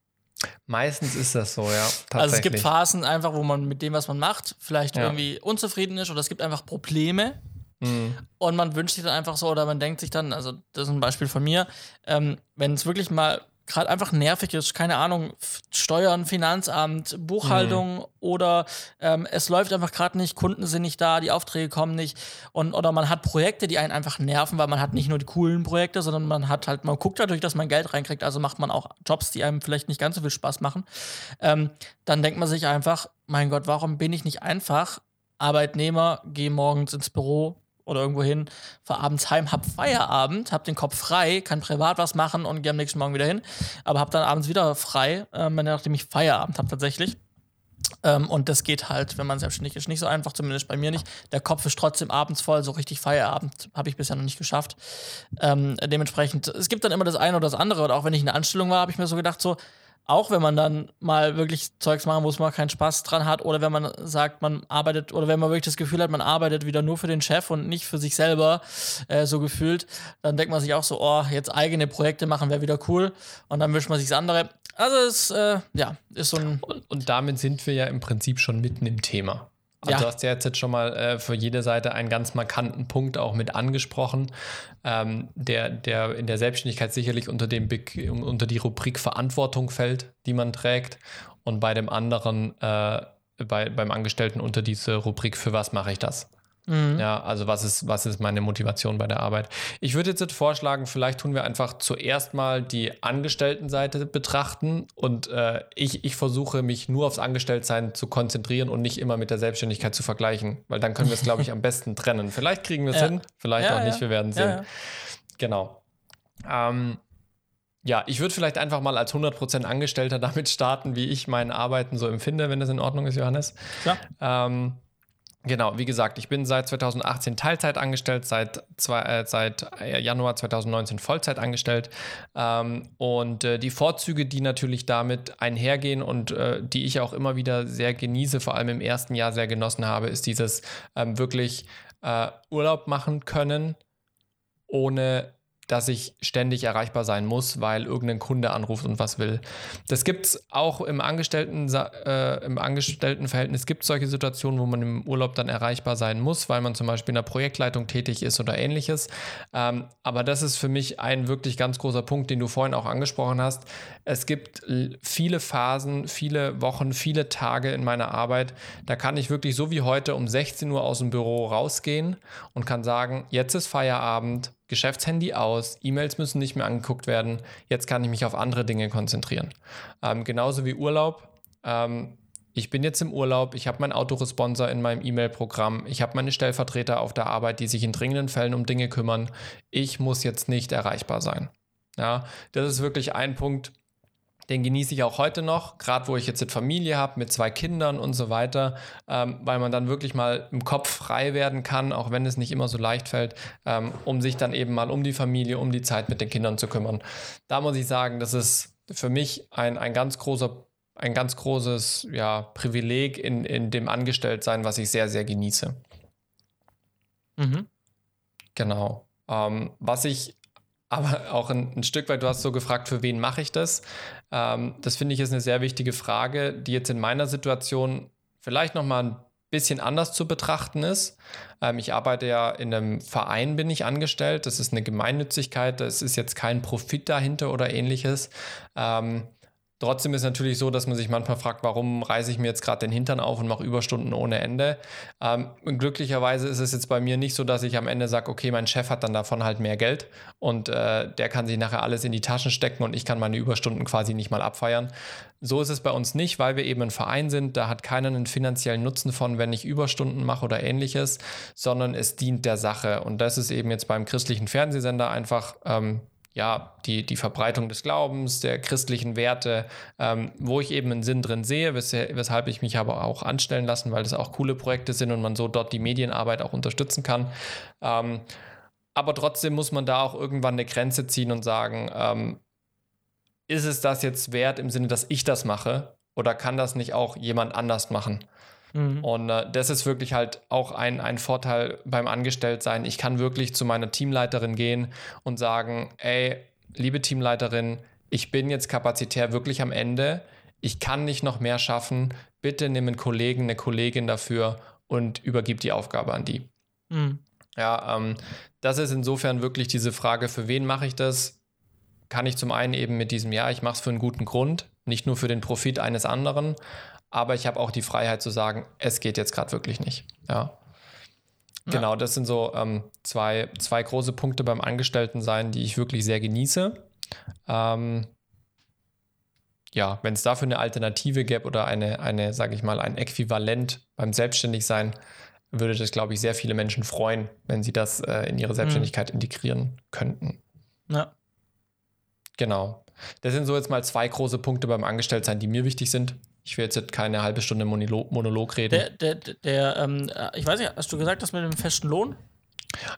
Meistens ist das so, ja. Also es gibt Phasen einfach, wo man mit dem, was man macht, vielleicht ja. irgendwie unzufrieden ist oder es gibt einfach Probleme. Mhm. Und man wünscht sich dann einfach so, oder man denkt sich dann, also das ist ein Beispiel von mir, ähm, wenn es wirklich mal gerade einfach nervig ist, keine Ahnung, Steuern, Finanzamt, Buchhaltung mhm. oder ähm, es läuft einfach gerade nicht, Kunden sind nicht da, die Aufträge kommen nicht und oder man hat Projekte, die einen einfach nerven, weil man hat nicht nur die coolen Projekte, sondern man hat halt, man guckt natürlich, dass man Geld reinkriegt, also macht man auch Jobs, die einem vielleicht nicht ganz so viel Spaß machen. Ähm, dann denkt man sich einfach, mein Gott, warum bin ich nicht einfach Arbeitnehmer, gehe morgens ins Büro, oder irgendwo hin, fahr abends heim, hab Feierabend, hab den Kopf frei, kann privat was machen und gehe am nächsten Morgen wieder hin, aber hab dann abends wieder frei, ähm, nachdem ich Feierabend habe tatsächlich. Ähm, und das geht halt, wenn man selbstständig ist, nicht so einfach, zumindest bei mir nicht. Der Kopf ist trotzdem abends voll, so richtig Feierabend habe ich bisher noch nicht geschafft. Ähm, dementsprechend, es gibt dann immer das eine oder das andere. Und auch wenn ich in der Anstellung war, habe ich mir so gedacht, so, auch wenn man dann mal wirklich Zeugs machen muss, man keinen Spaß dran hat, oder wenn man sagt, man arbeitet, oder wenn man wirklich das Gefühl hat, man arbeitet wieder nur für den Chef und nicht für sich selber, äh, so gefühlt, dann denkt man sich auch so, oh, jetzt eigene Projekte machen wäre wieder cool. Und dann wünscht man sich das andere. Also es, äh, ja, ist so ein. Und, und damit sind wir ja im Prinzip schon mitten im Thema. Also ja. du hast ja jetzt schon mal äh, für jede Seite einen ganz markanten Punkt auch mit angesprochen, ähm, der, der in der Selbstständigkeit sicherlich unter, dem unter die Rubrik Verantwortung fällt, die man trägt und bei dem anderen, äh, bei, beim Angestellten unter diese Rubrik, für was mache ich das? Mhm. Ja, also was ist, was ist meine Motivation bei der Arbeit? Ich würde jetzt vorschlagen, vielleicht tun wir einfach zuerst mal die Angestelltenseite betrachten und äh, ich, ich versuche mich nur aufs Angestelltsein zu konzentrieren und nicht immer mit der Selbstständigkeit zu vergleichen, weil dann können wir es, glaube ich, am besten trennen. Vielleicht kriegen wir es ja. hin, vielleicht ja, auch nicht, wir werden sehen. Ja, genau. Ähm, ja, ich würde vielleicht einfach mal als 100% Angestellter damit starten, wie ich mein Arbeiten so empfinde, wenn das in Ordnung ist, Johannes. Ja. Ähm, Genau, wie gesagt, ich bin seit 2018 Teilzeit angestellt, seit, zwei, äh, seit äh, Januar 2019 Vollzeit angestellt. Ähm, und äh, die Vorzüge, die natürlich damit einhergehen und äh, die ich auch immer wieder sehr genieße, vor allem im ersten Jahr sehr genossen habe, ist dieses ähm, wirklich äh, Urlaub machen können, ohne dass ich ständig erreichbar sein muss, weil irgendein Kunde anruft und was will. Das gibt es auch im, Angestellten, äh, im Angestelltenverhältnis, gibt solche Situationen, wo man im Urlaub dann erreichbar sein muss, weil man zum Beispiel in der Projektleitung tätig ist oder ähnliches. Ähm, aber das ist für mich ein wirklich ganz großer Punkt, den du vorhin auch angesprochen hast. Es gibt viele Phasen, viele Wochen, viele Tage in meiner Arbeit, da kann ich wirklich so wie heute um 16 Uhr aus dem Büro rausgehen und kann sagen, jetzt ist Feierabend, Geschäftshandy aus, E-Mails müssen nicht mehr angeguckt werden, jetzt kann ich mich auf andere Dinge konzentrieren. Ähm, genauso wie Urlaub. Ähm, ich bin jetzt im Urlaub, ich habe meinen Autoresponsor in meinem E-Mail-Programm, ich habe meine Stellvertreter auf der Arbeit, die sich in dringenden Fällen um Dinge kümmern. Ich muss jetzt nicht erreichbar sein. Ja, das ist wirklich ein Punkt, den genieße ich auch heute noch, gerade wo ich jetzt eine Familie habe mit zwei Kindern und so weiter, ähm, weil man dann wirklich mal im Kopf frei werden kann, auch wenn es nicht immer so leicht fällt, ähm, um sich dann eben mal um die Familie, um die Zeit mit den Kindern zu kümmern. Da muss ich sagen, das ist für mich ein, ein ganz großer ein ganz großes ja, Privileg in, in dem Angestelltsein, was ich sehr, sehr genieße. Mhm. Genau. Ähm, was ich aber auch ein, ein, Stück weit, du hast so gefragt, für wen mache ich das? Ähm, das finde ich ist eine sehr wichtige Frage, die jetzt in meiner Situation vielleicht nochmal ein bisschen anders zu betrachten ist. Ähm, ich arbeite ja in einem Verein, bin ich angestellt. Das ist eine Gemeinnützigkeit, das ist jetzt kein Profit dahinter oder ähnliches. Ähm, Trotzdem ist es natürlich so, dass man sich manchmal fragt, warum reiße ich mir jetzt gerade den Hintern auf und mache Überstunden ohne Ende. Ähm, glücklicherweise ist es jetzt bei mir nicht so, dass ich am Ende sage, okay, mein Chef hat dann davon halt mehr Geld und äh, der kann sich nachher alles in die Taschen stecken und ich kann meine Überstunden quasi nicht mal abfeiern. So ist es bei uns nicht, weil wir eben ein Verein sind. Da hat keiner einen finanziellen Nutzen von, wenn ich Überstunden mache oder ähnliches, sondern es dient der Sache. Und das ist eben jetzt beim christlichen Fernsehsender einfach ähm, ja, die, die Verbreitung des Glaubens, der christlichen Werte, ähm, wo ich eben einen Sinn drin sehe, wes weshalb ich mich aber auch anstellen lassen, weil das auch coole Projekte sind und man so dort die Medienarbeit auch unterstützen kann. Ähm, aber trotzdem muss man da auch irgendwann eine Grenze ziehen und sagen, ähm, ist es das jetzt wert im Sinne, dass ich das mache oder kann das nicht auch jemand anders machen? Mhm. Und äh, das ist wirklich halt auch ein, ein Vorteil beim Angestelltsein. Ich kann wirklich zu meiner Teamleiterin gehen und sagen, ey, liebe Teamleiterin, ich bin jetzt kapazitär wirklich am Ende. Ich kann nicht noch mehr schaffen. Bitte nimm einen Kollegen, eine Kollegin dafür und übergib die Aufgabe an die. Mhm. Ja, ähm, das ist insofern wirklich diese Frage, für wen mache ich das? Kann ich zum einen eben mit diesem, ja, ich mache es für einen guten Grund, nicht nur für den Profit eines anderen, aber ich habe auch die Freiheit zu sagen, es geht jetzt gerade wirklich nicht. Ja. Ja. Genau, das sind so ähm, zwei, zwei große Punkte beim Angestelltensein, die ich wirklich sehr genieße. Ähm, ja, wenn es dafür eine Alternative gäbe oder eine, eine sage ich mal, ein Äquivalent beim Selbstständigsein, würde das, glaube ich, sehr viele Menschen freuen, wenn sie das äh, in ihre Selbstständigkeit mhm. integrieren könnten. Ja. Genau. Das sind so jetzt mal zwei große Punkte beim Angestelltsein, die mir wichtig sind. Ich will jetzt keine halbe Stunde Monolog, Monolog reden. Der, der, der ähm, äh, ich weiß nicht, hast du gesagt, dass mit dem festen Lohn?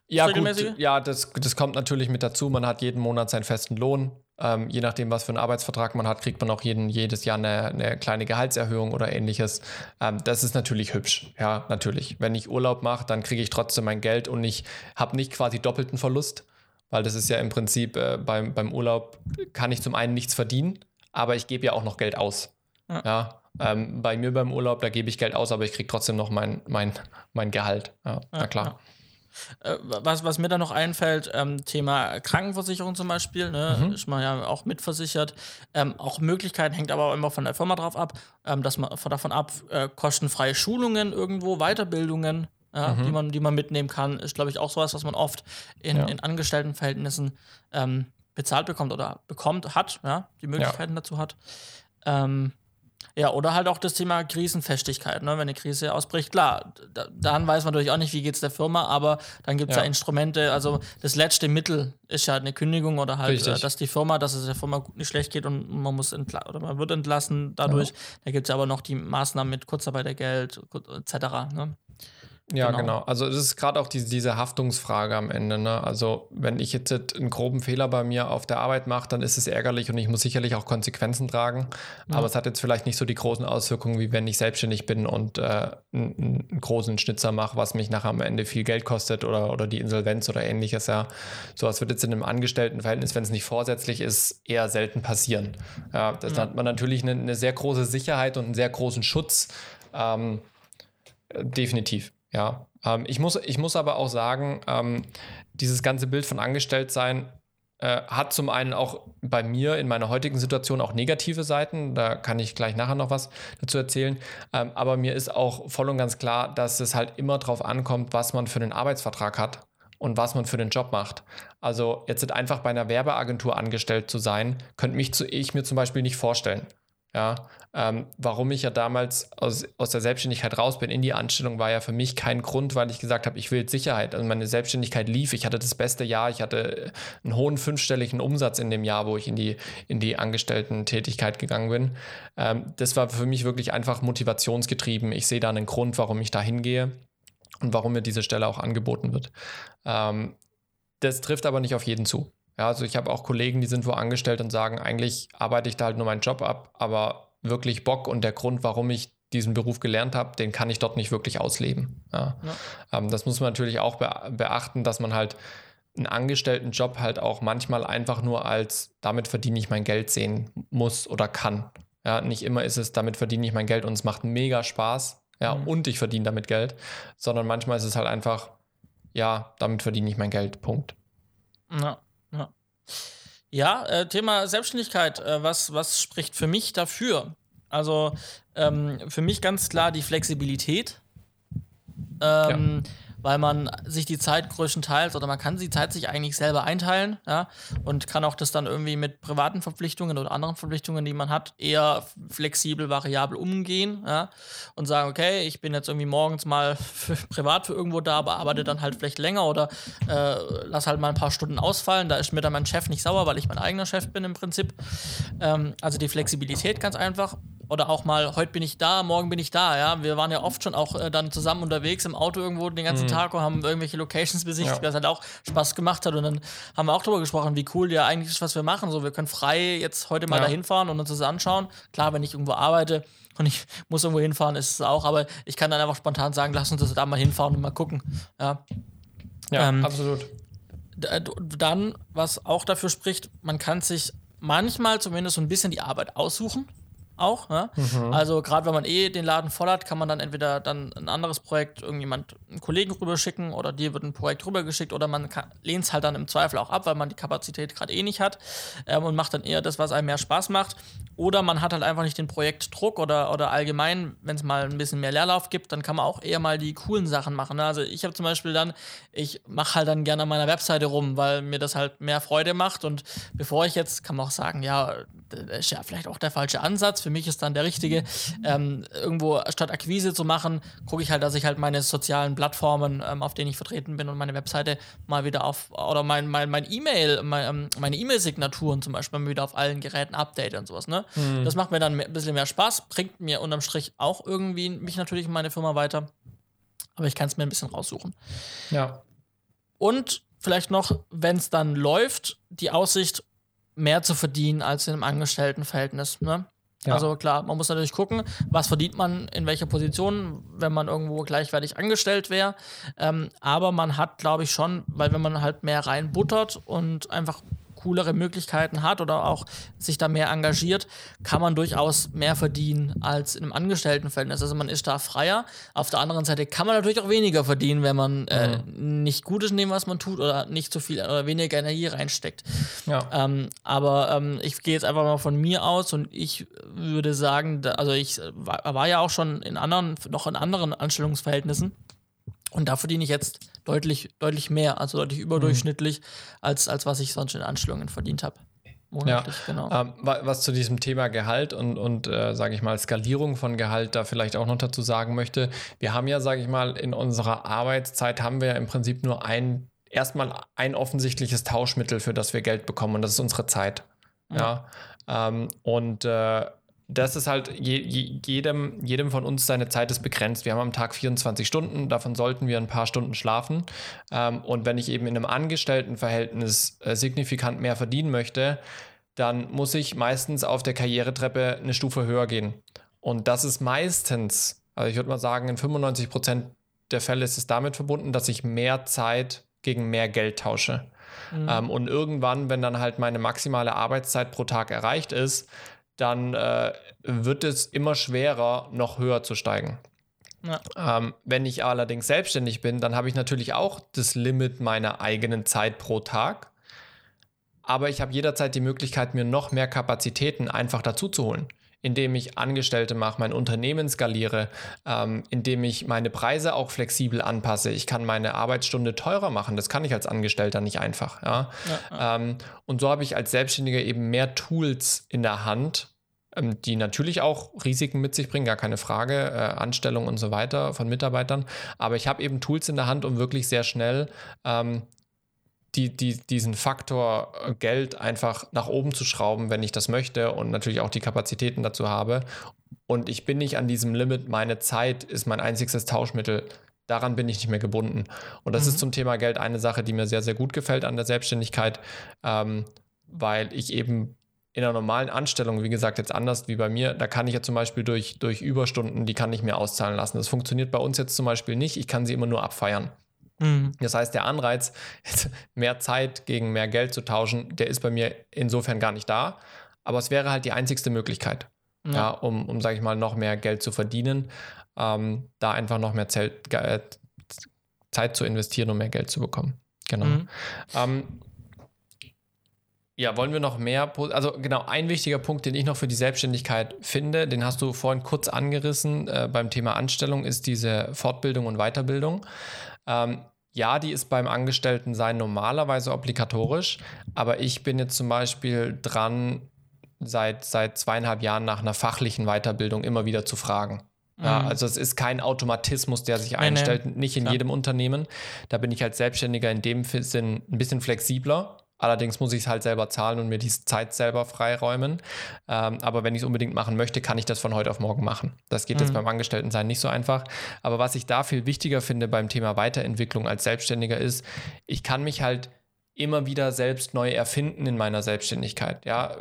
Ja, gut, ja, das, das kommt natürlich mit dazu. Man hat jeden Monat seinen festen Lohn. Ähm, je nachdem, was für einen Arbeitsvertrag man hat, kriegt man auch jeden, jedes Jahr eine, eine kleine Gehaltserhöhung oder ähnliches. Ähm, das ist natürlich hübsch. Ja, natürlich. Wenn ich Urlaub mache, dann kriege ich trotzdem mein Geld und ich habe nicht quasi doppelten Verlust, weil das ist ja im Prinzip äh, beim, beim Urlaub kann ich zum einen nichts verdienen, aber ich gebe ja auch noch Geld aus. Ja. ja ähm, bei mir beim Urlaub, da gebe ich Geld aus, aber ich kriege trotzdem noch mein, mein, mein Gehalt. Ja, na klar. Äh, was, was mir da noch einfällt, ähm, Thema Krankenversicherung zum Beispiel, ne, mhm. ist man ja auch mitversichert. Ähm, auch Möglichkeiten hängt aber auch immer von der Firma drauf ab, ähm, dass man davon ab, äh, kostenfreie Schulungen irgendwo, Weiterbildungen, ja, mhm. die, man, die man mitnehmen kann, ist, glaube ich, auch sowas, was man oft in, ja. in Angestelltenverhältnissen ähm, bezahlt bekommt oder bekommt, hat, ja, die Möglichkeiten ja. dazu hat. Ähm, ja, oder halt auch das Thema Krisenfestigkeit, ne? wenn eine Krise ausbricht. Klar, da, dann weiß man natürlich auch nicht, wie geht es der Firma, aber dann gibt es ja. ja. Instrumente. Also das letzte Mittel ist ja eine Kündigung oder halt, äh, dass die Firma, dass es der Firma nicht schlecht geht und man muss entla oder man wird entlassen dadurch. Ja. Da gibt es aber noch die Maßnahmen mit Kurzarbeitergeld etc. Ne? Ja, genau. genau. Also es ist gerade auch die, diese Haftungsfrage am Ende. Ne? Also wenn ich jetzt einen groben Fehler bei mir auf der Arbeit mache, dann ist es ärgerlich und ich muss sicherlich auch Konsequenzen tragen. Mhm. Aber es hat jetzt vielleicht nicht so die großen Auswirkungen, wie wenn ich selbstständig bin und äh, einen, einen, großen Schnitzer mache, was mich nachher am Ende viel Geld kostet oder, oder die Insolvenz oder ähnliches. Ja, sowas wird jetzt in einem Angestelltenverhältnis, wenn es nicht vorsätzlich ist, eher selten passieren. Ja, das mhm. hat man natürlich eine, eine, sehr große Sicherheit und einen sehr großen Schutz. Ähm, definitiv. Ja, ähm, ich, muss, ich muss aber auch sagen, ähm, dieses ganze Bild von Angestelltsein äh, hat zum einen auch bei mir in meiner heutigen Situation auch negative Seiten. Da kann ich gleich nachher noch was dazu erzählen. Ähm, aber mir ist auch voll und ganz klar, dass es halt immer darauf ankommt, was man für einen Arbeitsvertrag hat und was man für den Job macht. Also jetzt einfach bei einer Werbeagentur angestellt zu sein, könnte mich zu, ich mir zum Beispiel nicht vorstellen. Ja, ähm, warum ich ja damals aus, aus der Selbstständigkeit raus bin in die Anstellung, war ja für mich kein Grund, weil ich gesagt habe, ich will Sicherheit. Also meine Selbstständigkeit lief. Ich hatte das beste Jahr. Ich hatte einen hohen fünfstelligen Umsatz in dem Jahr, wo ich in die, in die Angestellten-Tätigkeit gegangen bin. Ähm, das war für mich wirklich einfach motivationsgetrieben. Ich sehe da einen Grund, warum ich da hingehe und warum mir diese Stelle auch angeboten wird. Ähm, das trifft aber nicht auf jeden zu. Ja, also ich habe auch Kollegen, die sind wo angestellt und sagen, eigentlich arbeite ich da halt nur meinen Job ab, aber wirklich Bock und der Grund, warum ich diesen Beruf gelernt habe, den kann ich dort nicht wirklich ausleben. Ja. ja. Ähm, das muss man natürlich auch beachten, dass man halt einen Angestelltenjob halt auch manchmal einfach nur als damit verdiene ich mein Geld sehen muss oder kann. Ja, nicht immer ist es, damit verdiene ich mein Geld und es macht mega Spaß. ja, mhm. und ich verdiene damit Geld, sondern manchmal ist es halt einfach, ja, damit verdiene ich mein Geld, Punkt. Ja, ja. Ja, äh, Thema Selbstständigkeit, äh, was, was spricht für mich dafür? Also ähm, für mich ganz klar die Flexibilität. Ähm, ja weil man sich die Zeit größtenteils oder man kann die Zeit sich eigentlich selber einteilen, ja, und kann auch das dann irgendwie mit privaten Verpflichtungen oder anderen Verpflichtungen, die man hat, eher flexibel, variabel umgehen, ja, und sagen, okay, ich bin jetzt irgendwie morgens mal für, privat für irgendwo da, aber arbeite dann halt vielleicht länger oder äh, lass halt mal ein paar Stunden ausfallen, da ist mir dann mein Chef nicht sauer, weil ich mein eigener Chef bin im Prinzip. Ähm, also die Flexibilität ganz einfach oder auch mal, heute bin ich da, morgen bin ich da, ja. Wir waren ja oft schon auch äh, dann zusammen unterwegs im Auto irgendwo den ganzen mhm. Tag und haben irgendwelche Locations besichtigt, ja. was halt auch Spaß gemacht hat. Und dann haben wir auch darüber gesprochen, wie cool ja eigentlich ist, was wir machen. So, wir können frei jetzt heute mal ja. dahin fahren und uns das anschauen. Klar, wenn ich irgendwo arbeite und ich muss irgendwo hinfahren, ist es auch, aber ich kann dann einfach spontan sagen, lass uns das da mal hinfahren und mal gucken. Ja, ja ähm, absolut. Dann, was auch dafür spricht, man kann sich manchmal zumindest so ein bisschen die Arbeit aussuchen auch. Ne? Mhm. Also gerade wenn man eh den Laden voll hat, kann man dann entweder dann ein anderes Projekt irgendjemand, einen Kollegen rüberschicken oder dir wird ein Projekt rübergeschickt oder man lehnt es halt dann im Zweifel auch ab, weil man die Kapazität gerade eh nicht hat ähm, und macht dann eher das, was einem mehr Spaß macht. Oder man hat halt einfach nicht den Projektdruck oder, oder allgemein, wenn es mal ein bisschen mehr Leerlauf gibt, dann kann man auch eher mal die coolen Sachen machen. Ne? Also ich habe zum Beispiel dann, ich mache halt dann gerne an meiner Webseite rum, weil mir das halt mehr Freude macht und bevor ich jetzt, kann man auch sagen, ja, das ist ja vielleicht auch der falsche Ansatz, für mich ist dann der richtige, ähm, irgendwo statt Akquise zu machen, gucke ich halt, dass ich halt meine sozialen Plattformen, ähm, auf denen ich vertreten bin und meine Webseite mal wieder auf, oder mein, mein, mein E-Mail, mein, ähm, meine E-Mail-Signaturen zum Beispiel mal wieder auf allen Geräten update und sowas, ne? Mhm. Das macht mir dann ein bisschen mehr Spaß, bringt mir unterm Strich auch irgendwie mich natürlich in meine Firma weiter. Aber ich kann es mir ein bisschen raussuchen. Ja. Und vielleicht noch, wenn es dann läuft, die Aussicht, mehr zu verdienen als in einem Angestelltenverhältnis. Ne? Ja. Also klar, man muss natürlich gucken, was verdient man in welcher Position, wenn man irgendwo gleichwertig angestellt wäre. Ähm, aber man hat, glaube ich, schon, weil wenn man halt mehr reinbuttert und einfach coolere Möglichkeiten hat oder auch sich da mehr engagiert, kann man durchaus mehr verdienen als in einem Angestelltenverhältnis. Also man ist da freier. Auf der anderen Seite kann man natürlich auch weniger verdienen, wenn man äh, mhm. nicht gut ist in dem, was man tut oder nicht so viel oder weniger Energie reinsteckt. Ja. Ähm, aber ähm, ich gehe jetzt einfach mal von mir aus und ich würde sagen, da, also ich war, war ja auch schon in anderen, noch in anderen Anstellungsverhältnissen. Und da verdiene ich jetzt deutlich, deutlich mehr, also deutlich überdurchschnittlich, mhm. als, als was ich sonst in Anstellungen verdient habe. Ja, genau. Ähm, was zu diesem Thema Gehalt und, und äh, sage ich mal, Skalierung von Gehalt da vielleicht auch noch dazu sagen möchte. Wir haben ja, sage ich mal, in unserer Arbeitszeit haben wir ja im Prinzip nur ein, erstmal ein offensichtliches Tauschmittel, für das wir Geld bekommen und das ist unsere Zeit. Ja. ja? Ähm, und äh, das ist halt, je, jedem, jedem von uns seine Zeit ist begrenzt. Wir haben am Tag 24 Stunden, davon sollten wir ein paar Stunden schlafen. Ähm, und wenn ich eben in einem Angestelltenverhältnis äh, signifikant mehr verdienen möchte, dann muss ich meistens auf der Karrieretreppe eine Stufe höher gehen. Und das ist meistens, also ich würde mal sagen, in 95 Prozent der Fälle ist es damit verbunden, dass ich mehr Zeit gegen mehr Geld tausche. Mhm. Ähm, und irgendwann, wenn dann halt meine maximale Arbeitszeit pro Tag erreicht ist, dann äh, wird es immer schwerer, noch höher zu steigen. Ja. Ähm, wenn ich allerdings selbstständig bin, dann habe ich natürlich auch das Limit meiner eigenen Zeit pro Tag. Aber ich habe jederzeit die Möglichkeit, mir noch mehr Kapazitäten einfach dazu zu holen, indem ich Angestellte mache, mein Unternehmen skaliere, ähm, indem ich meine Preise auch flexibel anpasse. Ich kann meine Arbeitsstunde teurer machen. Das kann ich als Angestellter nicht einfach. Ja? ja. Ähm, und so habe ich als Selbstständiger eben mehr Tools in der Hand, ähm, die natürlich auch Risiken mit sich bringen, gar keine Frage, äh, Anstellung und so weiter von Mitarbeitern. Aber ich habe eben Tools in der Hand, um wirklich sehr schnell ähm, die, die, diesen Faktor äh, Geld einfach nach oben zu schrauben, wenn ich das möchte und natürlich auch die Kapazitäten dazu habe. Und ich bin nicht an diesem Limit, meine Zeit ist mein einziges Tauschmittel. Daran bin ich nicht mehr gebunden. Und das mhm. ist zum Thema Geld eine Sache, die mir sehr, sehr gut gefällt an der Selbstständigkeit, ähm, weil ich eben in einer normalen Anstellung, wie gesagt, jetzt anders wie bei mir, da kann ich ja zum Beispiel durch, durch Überstunden, die kann ich mir auszahlen lassen. Das funktioniert bei uns jetzt zum Beispiel nicht. Ich kann sie immer nur abfeiern. Mhm. Das heißt, der Anreiz, mehr Zeit gegen mehr Geld zu tauschen, der ist bei mir insofern gar nicht da. Aber es wäre halt die einzigste Möglichkeit, ja. ja um, um sage ich mal, noch mehr Geld zu verdienen. ähm, da einfach noch mehr Zelt, äh, Zeit zu investieren, um mehr Geld zu bekommen. Genau. Mhm. Ähm, ja, wollen wir noch mehr? Also genau, ein wichtiger Punkt, den ich noch für die Selbstständigkeit finde, den hast du vorhin kurz angerissen äh, beim Thema Anstellung, ist diese Fortbildung und Weiterbildung. Ähm, ja, die ist beim Angestelltensein normalerweise obligatorisch, aber ich bin jetzt zum Beispiel dran, seit, seit zweieinhalb Jahren nach einer fachlichen Weiterbildung immer wieder zu fragen. Ja, mhm. also es ist kein Automatismus, der sich einstellt, nee, nee. nicht in Klar. jedem Unternehmen. Da bin ich als Selbstständiger in dem Sinn ein bisschen flexibler. Allerdings muss ich es halt selber zahlen und mir die Zeit selber freiräumen. Ähm, aber wenn ich es unbedingt machen möchte, kann ich das von heute auf morgen machen. Das geht mhm. jetzt beim Angestelltensein nicht so einfach. Aber was ich da viel wichtiger finde beim Thema Weiterentwicklung als Selbstständiger ist, ich kann mich halt immer wieder selbst neu erfinden in meiner Selbstständigkeit. Ja,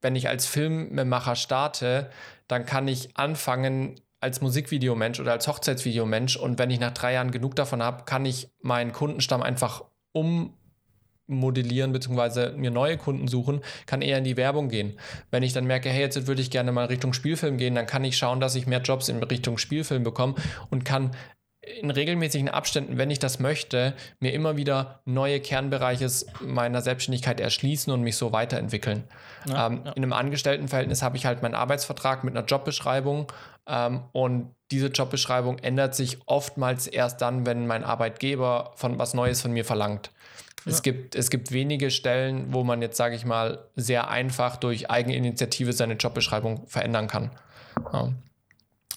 wenn ich als Filmemacher starte, dann kann ich anfangen, als Musikvideomensch oder als Hochzeitsvideomensch und wenn ich nach drei Jahren genug davon habe, kann ich meinen Kundenstamm einfach ummodellieren bzw. mir neue Kunden suchen, kann eher in die Werbung gehen. Wenn ich dann merke, hey, jetzt würde ich gerne mal Richtung Spielfilm gehen, dann kann ich schauen, dass ich mehr Jobs in Richtung Spielfilm bekomme und kann in regelmäßigen Abständen, wenn ich das möchte, mir immer wieder neue Kernbereiche meiner Selbstständigkeit erschließen und mich so weiterentwickeln. Ja, ähm, ja. In einem Angestelltenverhältnis habe ich halt meinen Arbeitsvertrag mit einer Jobbeschreibung ähm, und diese Jobbeschreibung ändert sich oftmals erst dann, wenn mein Arbeitgeber von was Neues von mir verlangt. Ja. Es, gibt, es gibt wenige Stellen, wo man jetzt, sage ich mal, sehr einfach durch Eigeninitiative seine Jobbeschreibung verändern kann.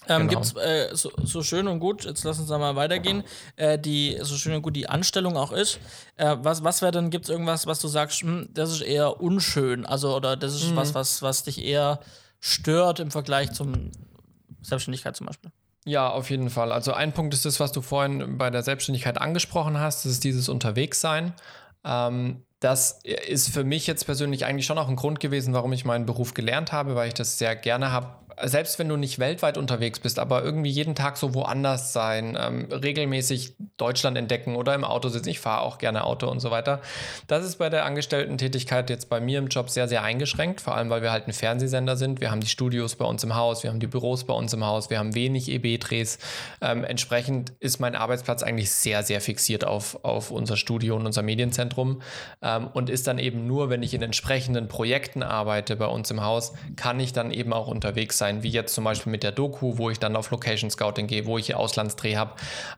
Ähm, genau. Gibt es äh, so, so, schön und gut, jetzt lass uns da mal weitergehen, äh, die so schön und gut die Anstellung auch ist. Äh, was was wäre denn, gibt es irgendwas, was du sagst, hm, das ist eher unschön, also oder das ist mhm. was, was, was dich eher stört im Vergleich zum Selbstständigkeit zum Beispiel? Ja, auf jeden Fall. Also ein Punkt ist das, was du vorhin bei der Selbstständigkeit angesprochen hast, das ist dieses Unterwegssein. Ähm, das ist für mich jetzt persönlich eigentlich schon auch ein Grund gewesen, warum ich meinen Beruf gelernt habe, weil ich das sehr gerne habe, selbst wenn du nicht weltweit unterwegs bist, aber irgendwie jeden Tag so woanders sein, ähm, regelmäßig Deutschland entdecken oder im Auto sitzen. Ich fahre auch gerne Auto und so weiter. Das ist bei der Angestellten-Tätigkeit jetzt bei mir im Job sehr, sehr eingeschränkt, vor allem weil wir halt ein Fernsehsender sind. Wir haben die Studios bei uns im Haus, wir haben die Büros bei uns im Haus, wir haben wenig EB-Drehs. Ähm, entsprechend ist mein Arbeitsplatz eigentlich sehr, sehr fixiert auf, auf unser Studio und unser Medienzentrum ähm, und ist dann eben nur, wenn ich in entsprechenden Projekten arbeite bei uns im Haus, kann ich dann eben auch unterwegs sein sein, wie jetzt zum Beispiel mit der Doku, wo ich dann auf Location Scouting gehe, wo ich Auslandsdreh habe.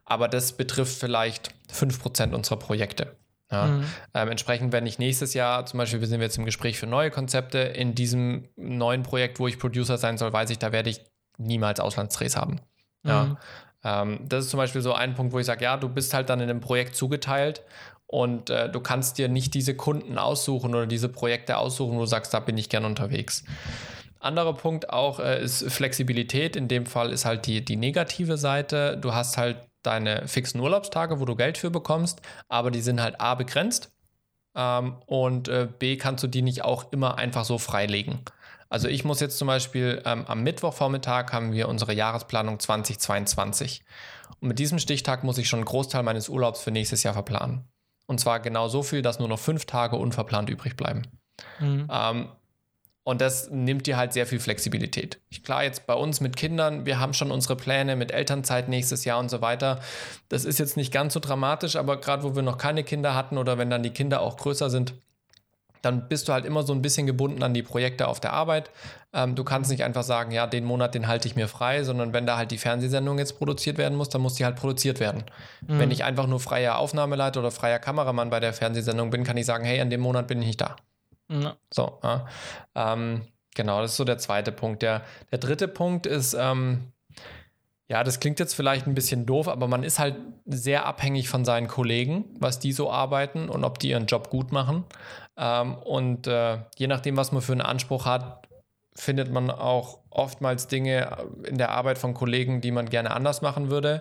Aber das betrifft vielleicht 5% unserer Projekte. Ja, mhm. ähm, entsprechend, wenn ich nächstes Jahr, zum Beispiel, wir sind jetzt im Gespräch für neue Konzepte, in diesem neuen Projekt, wo ich Producer sein soll, weiß ich, da werde ich niemals Auslandsdrehs haben. Ja. Mhm. Ähm, das ist zum Beispiel so ein Punkt, wo ich sage, ja, du bist halt dann in einem Projekt zugeteilt und äh, du kannst dir nicht diese Kunden aussuchen oder diese Projekte aussuchen, wo du sagst, da bin ich gern unterwegs. Anderer Punkt auch äh, ist Flexibilität. In dem Fall ist halt die, die negative Seite. Du hast halt deine fixen Urlaubstage, wo du Geld für bekommst, aber die sind halt A begrenzt ähm, und äh, B kannst du die nicht auch immer einfach so freilegen. Also ich muss jetzt zum Beispiel ähm, am Mittwochvormittag haben wir unsere Jahresplanung 2022. Und mit diesem Stichtag muss ich schon einen Großteil meines Urlaubs für nächstes Jahr verplanen. Und zwar genau so viel, dass nur noch fünf Tage unverplant übrig bleiben. Mhm. Ähm, und das nimmt dir halt sehr viel Flexibilität. Klar, jetzt bei uns mit Kindern, wir haben schon unsere Pläne mit Elternzeit nächstes Jahr und so weiter. Das ist jetzt nicht ganz so dramatisch, aber gerade wo wir noch keine Kinder hatten oder wenn dann die Kinder auch größer sind, dann bist du halt immer so ein bisschen gebunden an die Projekte auf der Arbeit. Ähm, du kannst nicht einfach sagen, ja, den Monat, den halte ich mir frei, sondern wenn da halt die Fernsehsendung jetzt produziert werden muss, dann muss die halt produziert werden. Mhm. Wenn ich einfach nur freier Aufnahmeleiter oder freier Kameramann bei der Fernsehsendung bin, kann ich sagen, hey, an dem Monat bin ich nicht da. Ja. So, ja. Ähm, genau, das ist so der zweite Punkt. Der, der dritte Punkt ist, ähm, ja, das klingt jetzt vielleicht ein bisschen doof, aber man ist halt sehr abhängig von seinen Kollegen, was die so arbeiten und ob die ihren Job gut machen. Ähm, und äh, je nachdem, was man für einen Anspruch hat, findet man auch oftmals Dinge in der Arbeit von Kollegen, die man gerne anders machen würde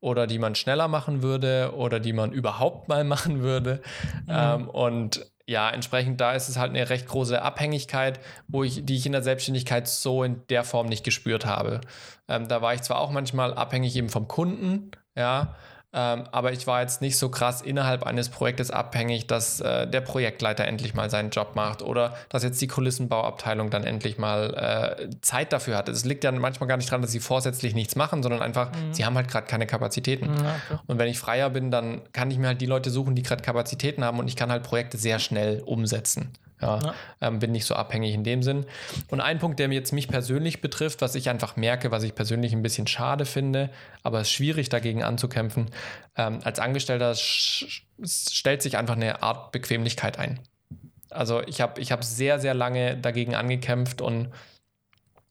oder die man schneller machen würde oder die man überhaupt mal machen würde. Mhm. Ähm, und ja, entsprechend da ist es halt eine recht große Abhängigkeit, wo ich, die ich in der Selbstständigkeit so in der Form nicht gespürt habe. Ähm, da war ich zwar auch manchmal abhängig eben vom Kunden, ja, Ähm, aber ich war jetzt nicht so krass innerhalb eines Projektes abhängig, dass äh, der Projektleiter endlich mal seinen Job macht oder dass jetzt die Kulissenbauabteilung dann endlich mal äh, Zeit dafür hat. Es liegt ja manchmal gar nicht daran, dass sie vorsätzlich nichts machen, sondern einfach, mhm. sie haben halt gerade keine Kapazitäten. Ja, okay. Und wenn ich freier bin, dann kann ich mir halt die Leute suchen, die gerade Kapazitäten haben und ich kann halt Projekte sehr schnell umsetzen. Ja, ja. Ähm, bin nicht so abhängig in dem Sinn. Und ein Punkt, der jetzt mich persönlich betrifft, was ich einfach merke, was ich persönlich ein bisschen schade finde, aber es ist schwierig dagegen anzukämpfen, ähm, als Angestellter stellt sich einfach eine Art Bequemlichkeit ein. Also ich habe ich hab sehr, sehr lange dagegen angekämpft und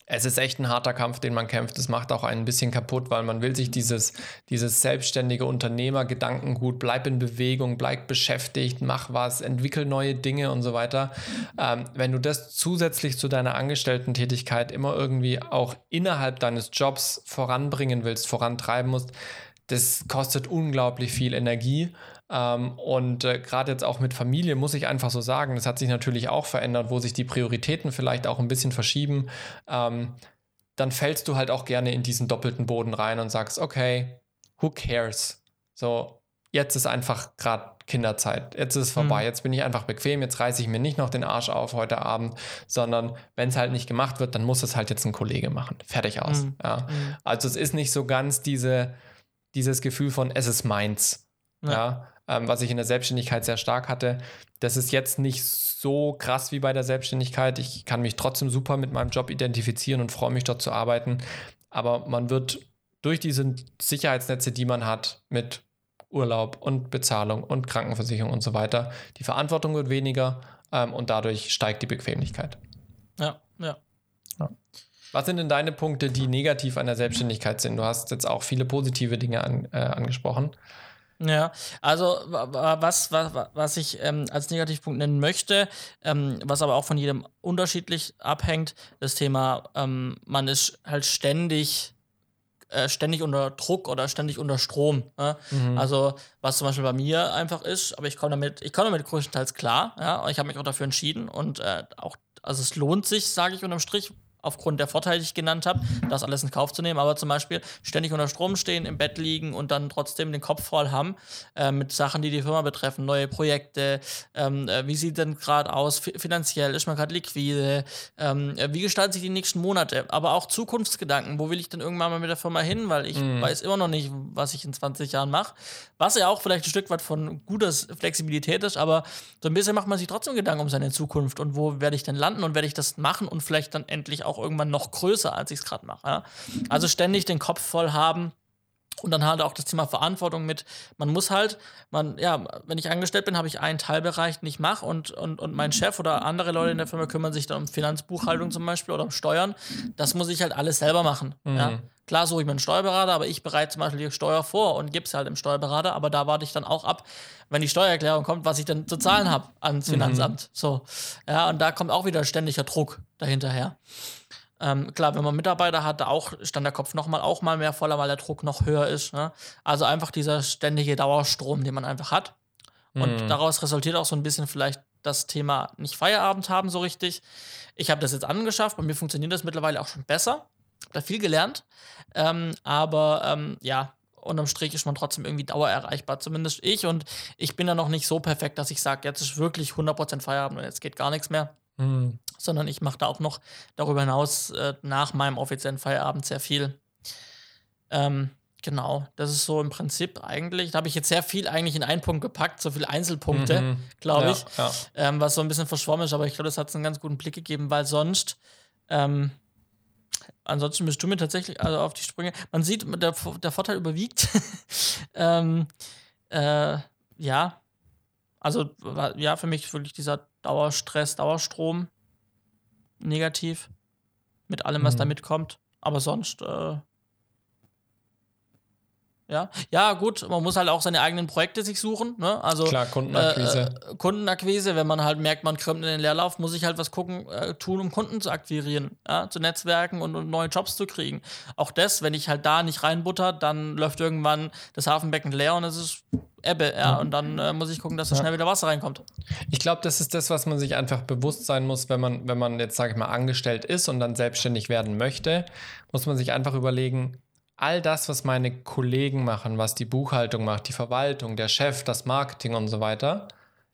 es ist echt ein harter Kampf, den man kämpft. Es macht auch ein bisschen kaputt, weil man will sich dieses, dieses selbstständige Unternehmergedankengut, bleib in Bewegung, bleib beschäftigt, mach was, entwickel neue Dinge und so weiter. Ähm, wenn du das zusätzlich zu deiner Angestellten-Tätigkeit immer irgendwie auch innerhalb deines Jobs voranbringen willst, vorantreiben musst, das kostet unglaublich viel Energie und äh, gerade jetzt auch mit Familie muss ich einfach so sagen, das hat sich natürlich auch verändert, wo sich die Prioritäten vielleicht auch ein bisschen verschieben. Ähm, dann fällst du halt auch gerne in diesen doppelten Boden rein und sagst, okay, who cares? So, jetzt ist einfach gerade Kinderzeit. Jetzt ist es vorbei. Mhm. Jetzt bin ich einfach bequem. Jetzt reiße ich mir nicht noch den Arsch auf heute Abend, sondern wenn es halt nicht gemacht wird, dann muss es halt jetzt ein Kollege machen. Fertig aus. Mhm. Ja. Mhm. Also es ist nicht so ganz diese, dieses Gefühl von, es ist meins. Ja. ja ähm, was ich in der Selbstständigkeit sehr stark hatte. Das ist jetzt nicht so krass wie bei der Selbstständigkeit. Ich kann mich trotzdem super mit meinem Job identifizieren und freue mich dort zu arbeiten. Aber man wird durch diese Sicherheitsnetze, die man hat, mit Urlaub und Bezahlung und Krankenversicherung und so weiter, die Verantwortung wird weniger ähm, und dadurch steigt die Bequemlichkeit. Ja, ja. ja. Was sind denn deine Punkte, die negativ an der Selbstständigkeit sind? Du hast jetzt auch viele positive Dinge an, äh, angesprochen. Ja, also was, was, was ich ähm, als Negativpunkt nennen möchte, ähm, was aber auch von jedem unterschiedlich abhängt, das Thema, ähm, man ist halt ständig äh, ständig unter Druck oder ständig unter Strom. Ne? Mhm. Also was zum Beispiel bei mir einfach ist, aber ich komme damit, ich komme damit größtenteils klar, ja, ich habe mich auch dafür entschieden und äh, auch, also es lohnt sich, sage ich unterm Strich, aufgrund der Vorteile, die ich genannt habe, das alles in Kauf zu nehmen. Aber zum Beispiel ständig unter Strom stehen, im Bett liegen und dann trotzdem den Kopf voll haben äh, mit Sachen, die die Firma betreffen, neue Projekte, ähm, äh, wie sieht denn gerade aus finanziell, ist man gerade liquide, ähm, äh, wie gestalten sich die nächsten Monate, aber auch Zukunftsgedanken, wo will ich denn irgendwann mal mit der Firma hin, weil ich mhm. weiß immer noch nicht, was ich in 20 Jahren mache, was ja auch vielleicht ein Stück weit von guter Flexibilität ist, aber so ein bisschen macht man sich trotzdem Gedanken um seine Zukunft. Und wo werde ich denn landen? Und werde ich das machen und vielleicht dann endlich auch auch irgendwann noch größer, als ich es gerade mache. Ja? Also ständig den Kopf voll haben. Und dann halt auch das Thema Verantwortung mit, man muss halt, man, ja, wenn ich angestellt bin, habe ich einen Teilbereich, den ich mache und, und, und mein Chef oder andere Leute in der Firma kümmern sich dann um Finanzbuchhaltung zum Beispiel oder um Steuern. Das muss ich halt alles selber machen. Mhm. Ja? Klar suche ich mir einen Steuerberater, aber ich bereite zum Beispiel die Steuer vor und gebe es halt dem Steuerberater, aber da warte ich dann auch ab, wenn die Steuererklärung kommt, was ich dann zu zahlen habe ans mhm. Finanzamt. Mhm. So. Ja, und da kommt auch wieder ständiger Druck dahinterher. Ähm, klar, wenn man Mitarbeiter hat, auch stand der Kopf nochmal auch mal mehr voller, weil der Druck noch höher ist. Ne? Also einfach dieser ständige Dauerstrom, den man einfach hat. Und mhm. daraus resultiert auch so ein bisschen vielleicht das Thema nicht Feierabend haben so richtig. Ich habe das jetzt angeschafft, bei mir funktioniert das mittlerweile auch schon besser. Habe da viel gelernt. Ähm, aber ähm, ja, unterm Strich ist man trotzdem irgendwie dauererreichbar, zumindest ich. Und ich bin da noch nicht so perfekt, dass ich sage, jetzt ist wirklich 100% Feierabend und jetzt geht gar nichts mehr. Mhm. Sondern ich mache da auch noch darüber hinaus äh, nach meinem offiziellen Feierabend sehr viel. Ähm, genau, das ist so im Prinzip eigentlich. Da habe ich jetzt sehr viel eigentlich in einen Punkt gepackt, so viele Einzelpunkte, mhm. glaube ich, ja, ja. Ähm, was so ein bisschen verschwommen ist, aber ich glaube, das hat einen ganz guten Blick gegeben, weil sonst. Ähm, ansonsten bist du mir tatsächlich also auf die Sprünge. Man sieht, der, der Vorteil überwiegt. ähm, äh, ja, also ja, für mich wirklich dieser Dauerstress, Dauerstrom negativ mit allem, was mhm. da mitkommt. Aber sonst äh, ja, ja, gut, man muss halt auch seine eigenen Projekte sich suchen. Ne? Also, Klar, Kundenakquise. Äh, äh, Kundenakquise, wenn man halt merkt, man krümmt in den Leerlauf, muss ich halt was gucken, äh, tun, um Kunden zu akquirieren, ja? zu Netzwerken und, und, neue Jobs zu kriegen. Auch das, wenn ich halt da nicht reinbutter, dann läuft irgendwann das Hafenbecken leer und es ist Ebbe, ja, und dann äh, muss ich gucken, dass da ja. schnell wieder Wasser reinkommt. Ich glaube, das ist das, was man sich einfach bewusst sein muss, wenn man, wenn man jetzt, sage ich mal, angestellt ist und dann selbstständig werden möchte, muss man sich einfach überlegen, all das, was meine Kollegen machen, was die Buchhaltung macht, die Verwaltung, der Chef, das Marketing und so weiter,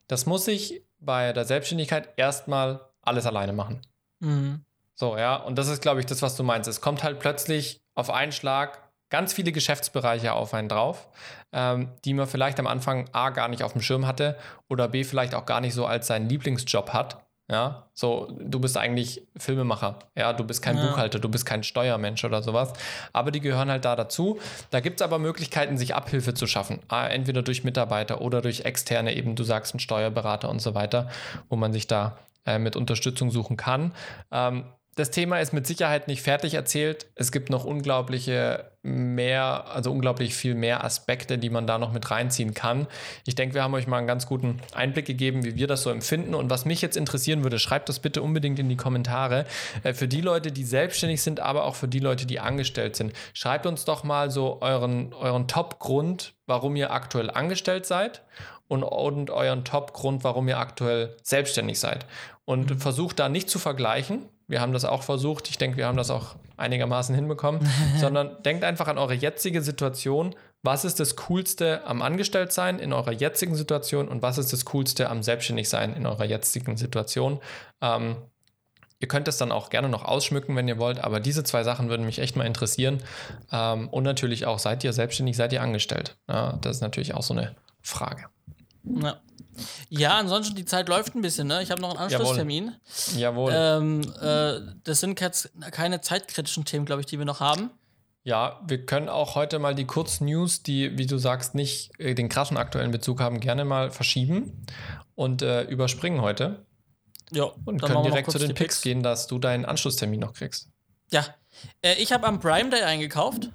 das muss ich bei der Selbstständigkeit erstmal alles alleine machen. Mhm. So, ja, und das ist, glaube ich, das, was du meinst. Es kommt halt plötzlich auf einen Schlag ganz viele Geschäftsbereiche auf einen drauf, ähm, die man vielleicht am Anfang A gar nicht auf dem Schirm hatte oder B vielleicht auch gar nicht so als seinen Lieblingsjob hat. Ja, so, du bist eigentlich Filmemacher, ja, du bist kein Ja. Buchhalter, du bist kein Steuermensch oder sowas. Aber die gehören halt da dazu. Da gibt es aber Möglichkeiten, sich Abhilfe zu schaffen. Entweder durch Mitarbeiter oder durch externe, eben du sagst, einen Steuerberater und so weiter, wo man sich da äh, mit Unterstützung suchen kann. Ähm, das Thema ist mit Sicherheit nicht fertig erzählt. Es gibt noch unglaubliche mehr, also unglaublich viel mehr Aspekte, die man da noch mit reinziehen kann. Ich denke, wir haben euch mal einen ganz guten Einblick gegeben, wie wir das so empfinden. Und was mich jetzt interessieren würde, schreibt das bitte unbedingt in die Kommentare. Äh, Für die Leute, die selbstständig sind, aber auch für die Leute, die angestellt sind. Schreibt uns doch mal so euren, euren Top-Grund, warum ihr aktuell angestellt seid und, und euren Top-Grund, warum ihr aktuell selbstständig seid. Und versucht da nicht zu vergleichen. Wir haben das auch versucht. Ich denke, wir haben das auch einigermaßen hinbekommen. sondern denkt einfach an eure jetzige Situation. Was ist das Coolste am Angestelltsein in eurer jetzigen Situation und was ist das Coolste am Selbstständigsein in eurer jetzigen Situation? Ähm, Ihr könnt es dann auch gerne noch ausschmücken, wenn ihr wollt, aber diese zwei Sachen würden mich echt mal interessieren. Ähm, und natürlich auch, seid ihr selbstständig, seid ihr angestellt? Ja, das ist natürlich auch so eine Frage. Ja. Ja, ansonsten die Zeit läuft ein bisschen, ne? Ich habe noch einen Anschlusstermin. Jawohl. Ähm, äh, das sind keine zeitkritischen Themen, glaube ich, die wir noch haben. Ja, wir können auch heute mal die Kurznews, die, wie du sagst, nicht äh, den krassen aktuellen Bezug haben, gerne mal verschieben und äh, überspringen heute. Ja, Und dann können direkt zu den die Picks gehen, dass du deinen Anschlusstermin noch kriegst. Ja. Äh, ich habe am Prime Day eingekauft.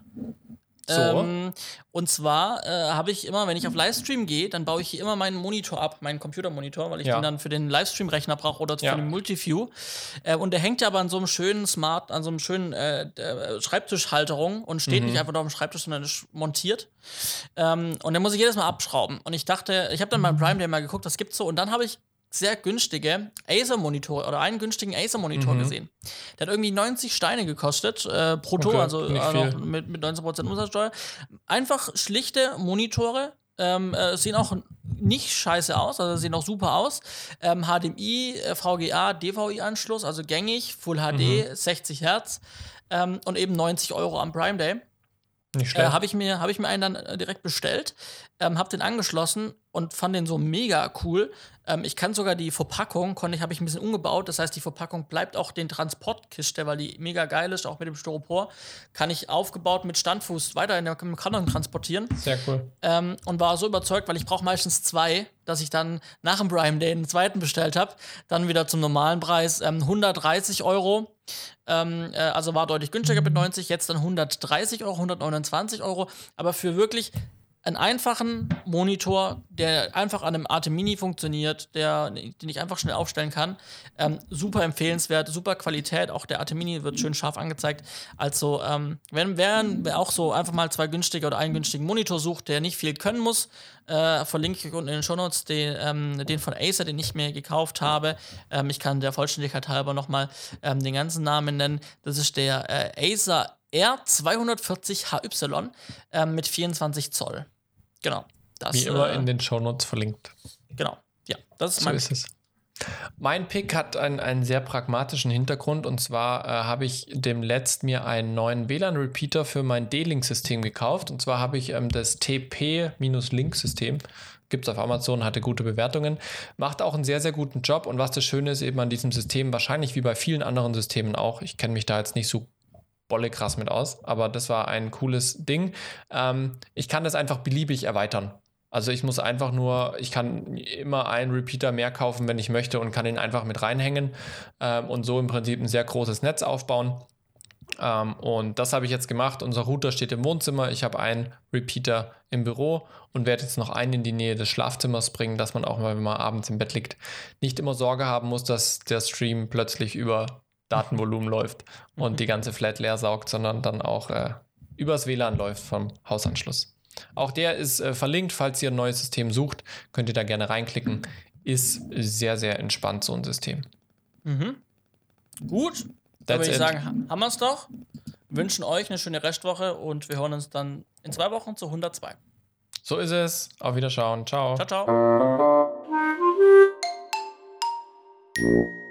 So. Ähm, und zwar äh, habe ich immer, wenn ich auf Livestream gehe, dann baue ich hier immer meinen Monitor ab, meinen Computermonitor, weil ich Ja. den dann für den Livestream-Rechner brauche oder Ja. für den Multiview. Äh, und der hängt ja aber an so einem schönen Smart, an so einem schönen äh, äh, Schreibtischhalterung und steht Mhm. nicht einfach nur auf dem Schreibtisch, sondern ist montiert. Ähm, und dann muss ich jedes Mal abschrauben. Und ich dachte, ich habe dann beim Prime Day mal geguckt, was gibt's so. Und dann habe ich sehr günstige Acer-Monitore oder einen günstigen Acer-Monitor Mhm. gesehen. Der hat irgendwie 90 Steine gekostet, äh, pro Tor, Okay, also viel. mit, mit 19% Umsatzsteuer. Einfach schlichte Monitore. Ähm, äh, sehen auch nicht scheiße aus, also sehen auch super aus. Ähm, HDMI, äh, VGA, DVI-Anschluss, also gängig, Full HD, Mhm. 60 Hertz ähm, und eben 90 Euro am Prime Day. Nicht Äh, habe ich, mir- hab ich mir einen dann äh, direkt bestellt, ähm, habe den angeschlossen und fand den so mega cool. Ähm, ich kann sogar die Verpackung, konnte ich, habe ich ein bisschen umgebaut. Das heißt, die Verpackung bleibt auch den Transportkiste, weil die mega geil ist, auch mit dem Styropor. Kann ich aufgebaut mit Standfuß weiter in der im Karton transportieren. Sehr cool. Ähm, und war so überzeugt, weil ich brauche meistens zwei, dass ich dann nach dem Prime Day einen zweiten bestellt habe. Dann wieder zum normalen Preis ähm, 130 Euro. Ähm, äh, also war deutlich günstiger mit 90, jetzt dann 130 Euro, 129 Euro. Aber für wirklich einen einfachen Monitor, der einfach an einem Arte Mini funktioniert, der, den ich einfach schnell aufstellen kann. Ähm, super empfehlenswert, super Qualität. Auch der Arte Mini wird schön scharf angezeigt. Also, ähm, wenn wer, wer auch so einfach mal zwei günstige oder einen günstigen Monitor sucht, der nicht viel können muss, äh, verlinke ich unten in den Shownotes den, ähm, den von Acer, den ich mir gekauft habe. Ähm, ich kann der Vollständigkeit halber nochmal ähm, den ganzen Namen nennen. Das ist der äh, Acer R240HY ähm, mit 24 Zoll. Genau. Das, Wie immer äh, in den Shownotes verlinkt. Genau. Ja, das ist So mein ist es. Mein Pick hat einen, einen sehr pragmatischen Hintergrund und zwar äh, habe ich dem letzt mir einen neuen WLAN-Repeater für mein D-Link-System gekauft und zwar habe ich ähm, das TP-Link-System. Gibt es auf Amazon, hatte gute Bewertungen, macht auch einen sehr, sehr guten Job und was das Schöne ist eben an diesem System, wahrscheinlich wie bei vielen anderen Systemen auch, ich kenne mich da jetzt nicht so bolle krass mit aus, aber das war ein cooles Ding. Ähm, ich kann das einfach beliebig erweitern. Also ich muss einfach nur, ich kann immer einen Repeater mehr kaufen, wenn ich möchte und kann ihn einfach mit reinhängen ähm, und so im Prinzip ein sehr großes Netz aufbauen. Ähm, und das habe ich jetzt gemacht. Unser Router steht im Wohnzimmer. Ich habe einen Repeater im Büro und werde jetzt noch einen in die Nähe des Schlafzimmers bringen, dass man auch mal, wenn man abends im Bett liegt, nicht immer Sorge haben muss, dass der Stream plötzlich über Datenvolumen läuft und die ganze Flat leer saugt, sondern dann auch äh, übers WLAN läuft vom Hausanschluss. Auch der ist äh, verlinkt, falls ihr ein neues System sucht, könnt ihr da gerne reinklicken. Ist sehr, sehr entspannt, so ein System. Mhm. Gut. Dann würde ich it. sagen, ha- haben wir es doch. wünschen euch eine schöne Restwoche und wir hören uns dann in zwei Wochen zu 102. So ist es. Auf Wiederschauen. Ciao. Ciao, ciao.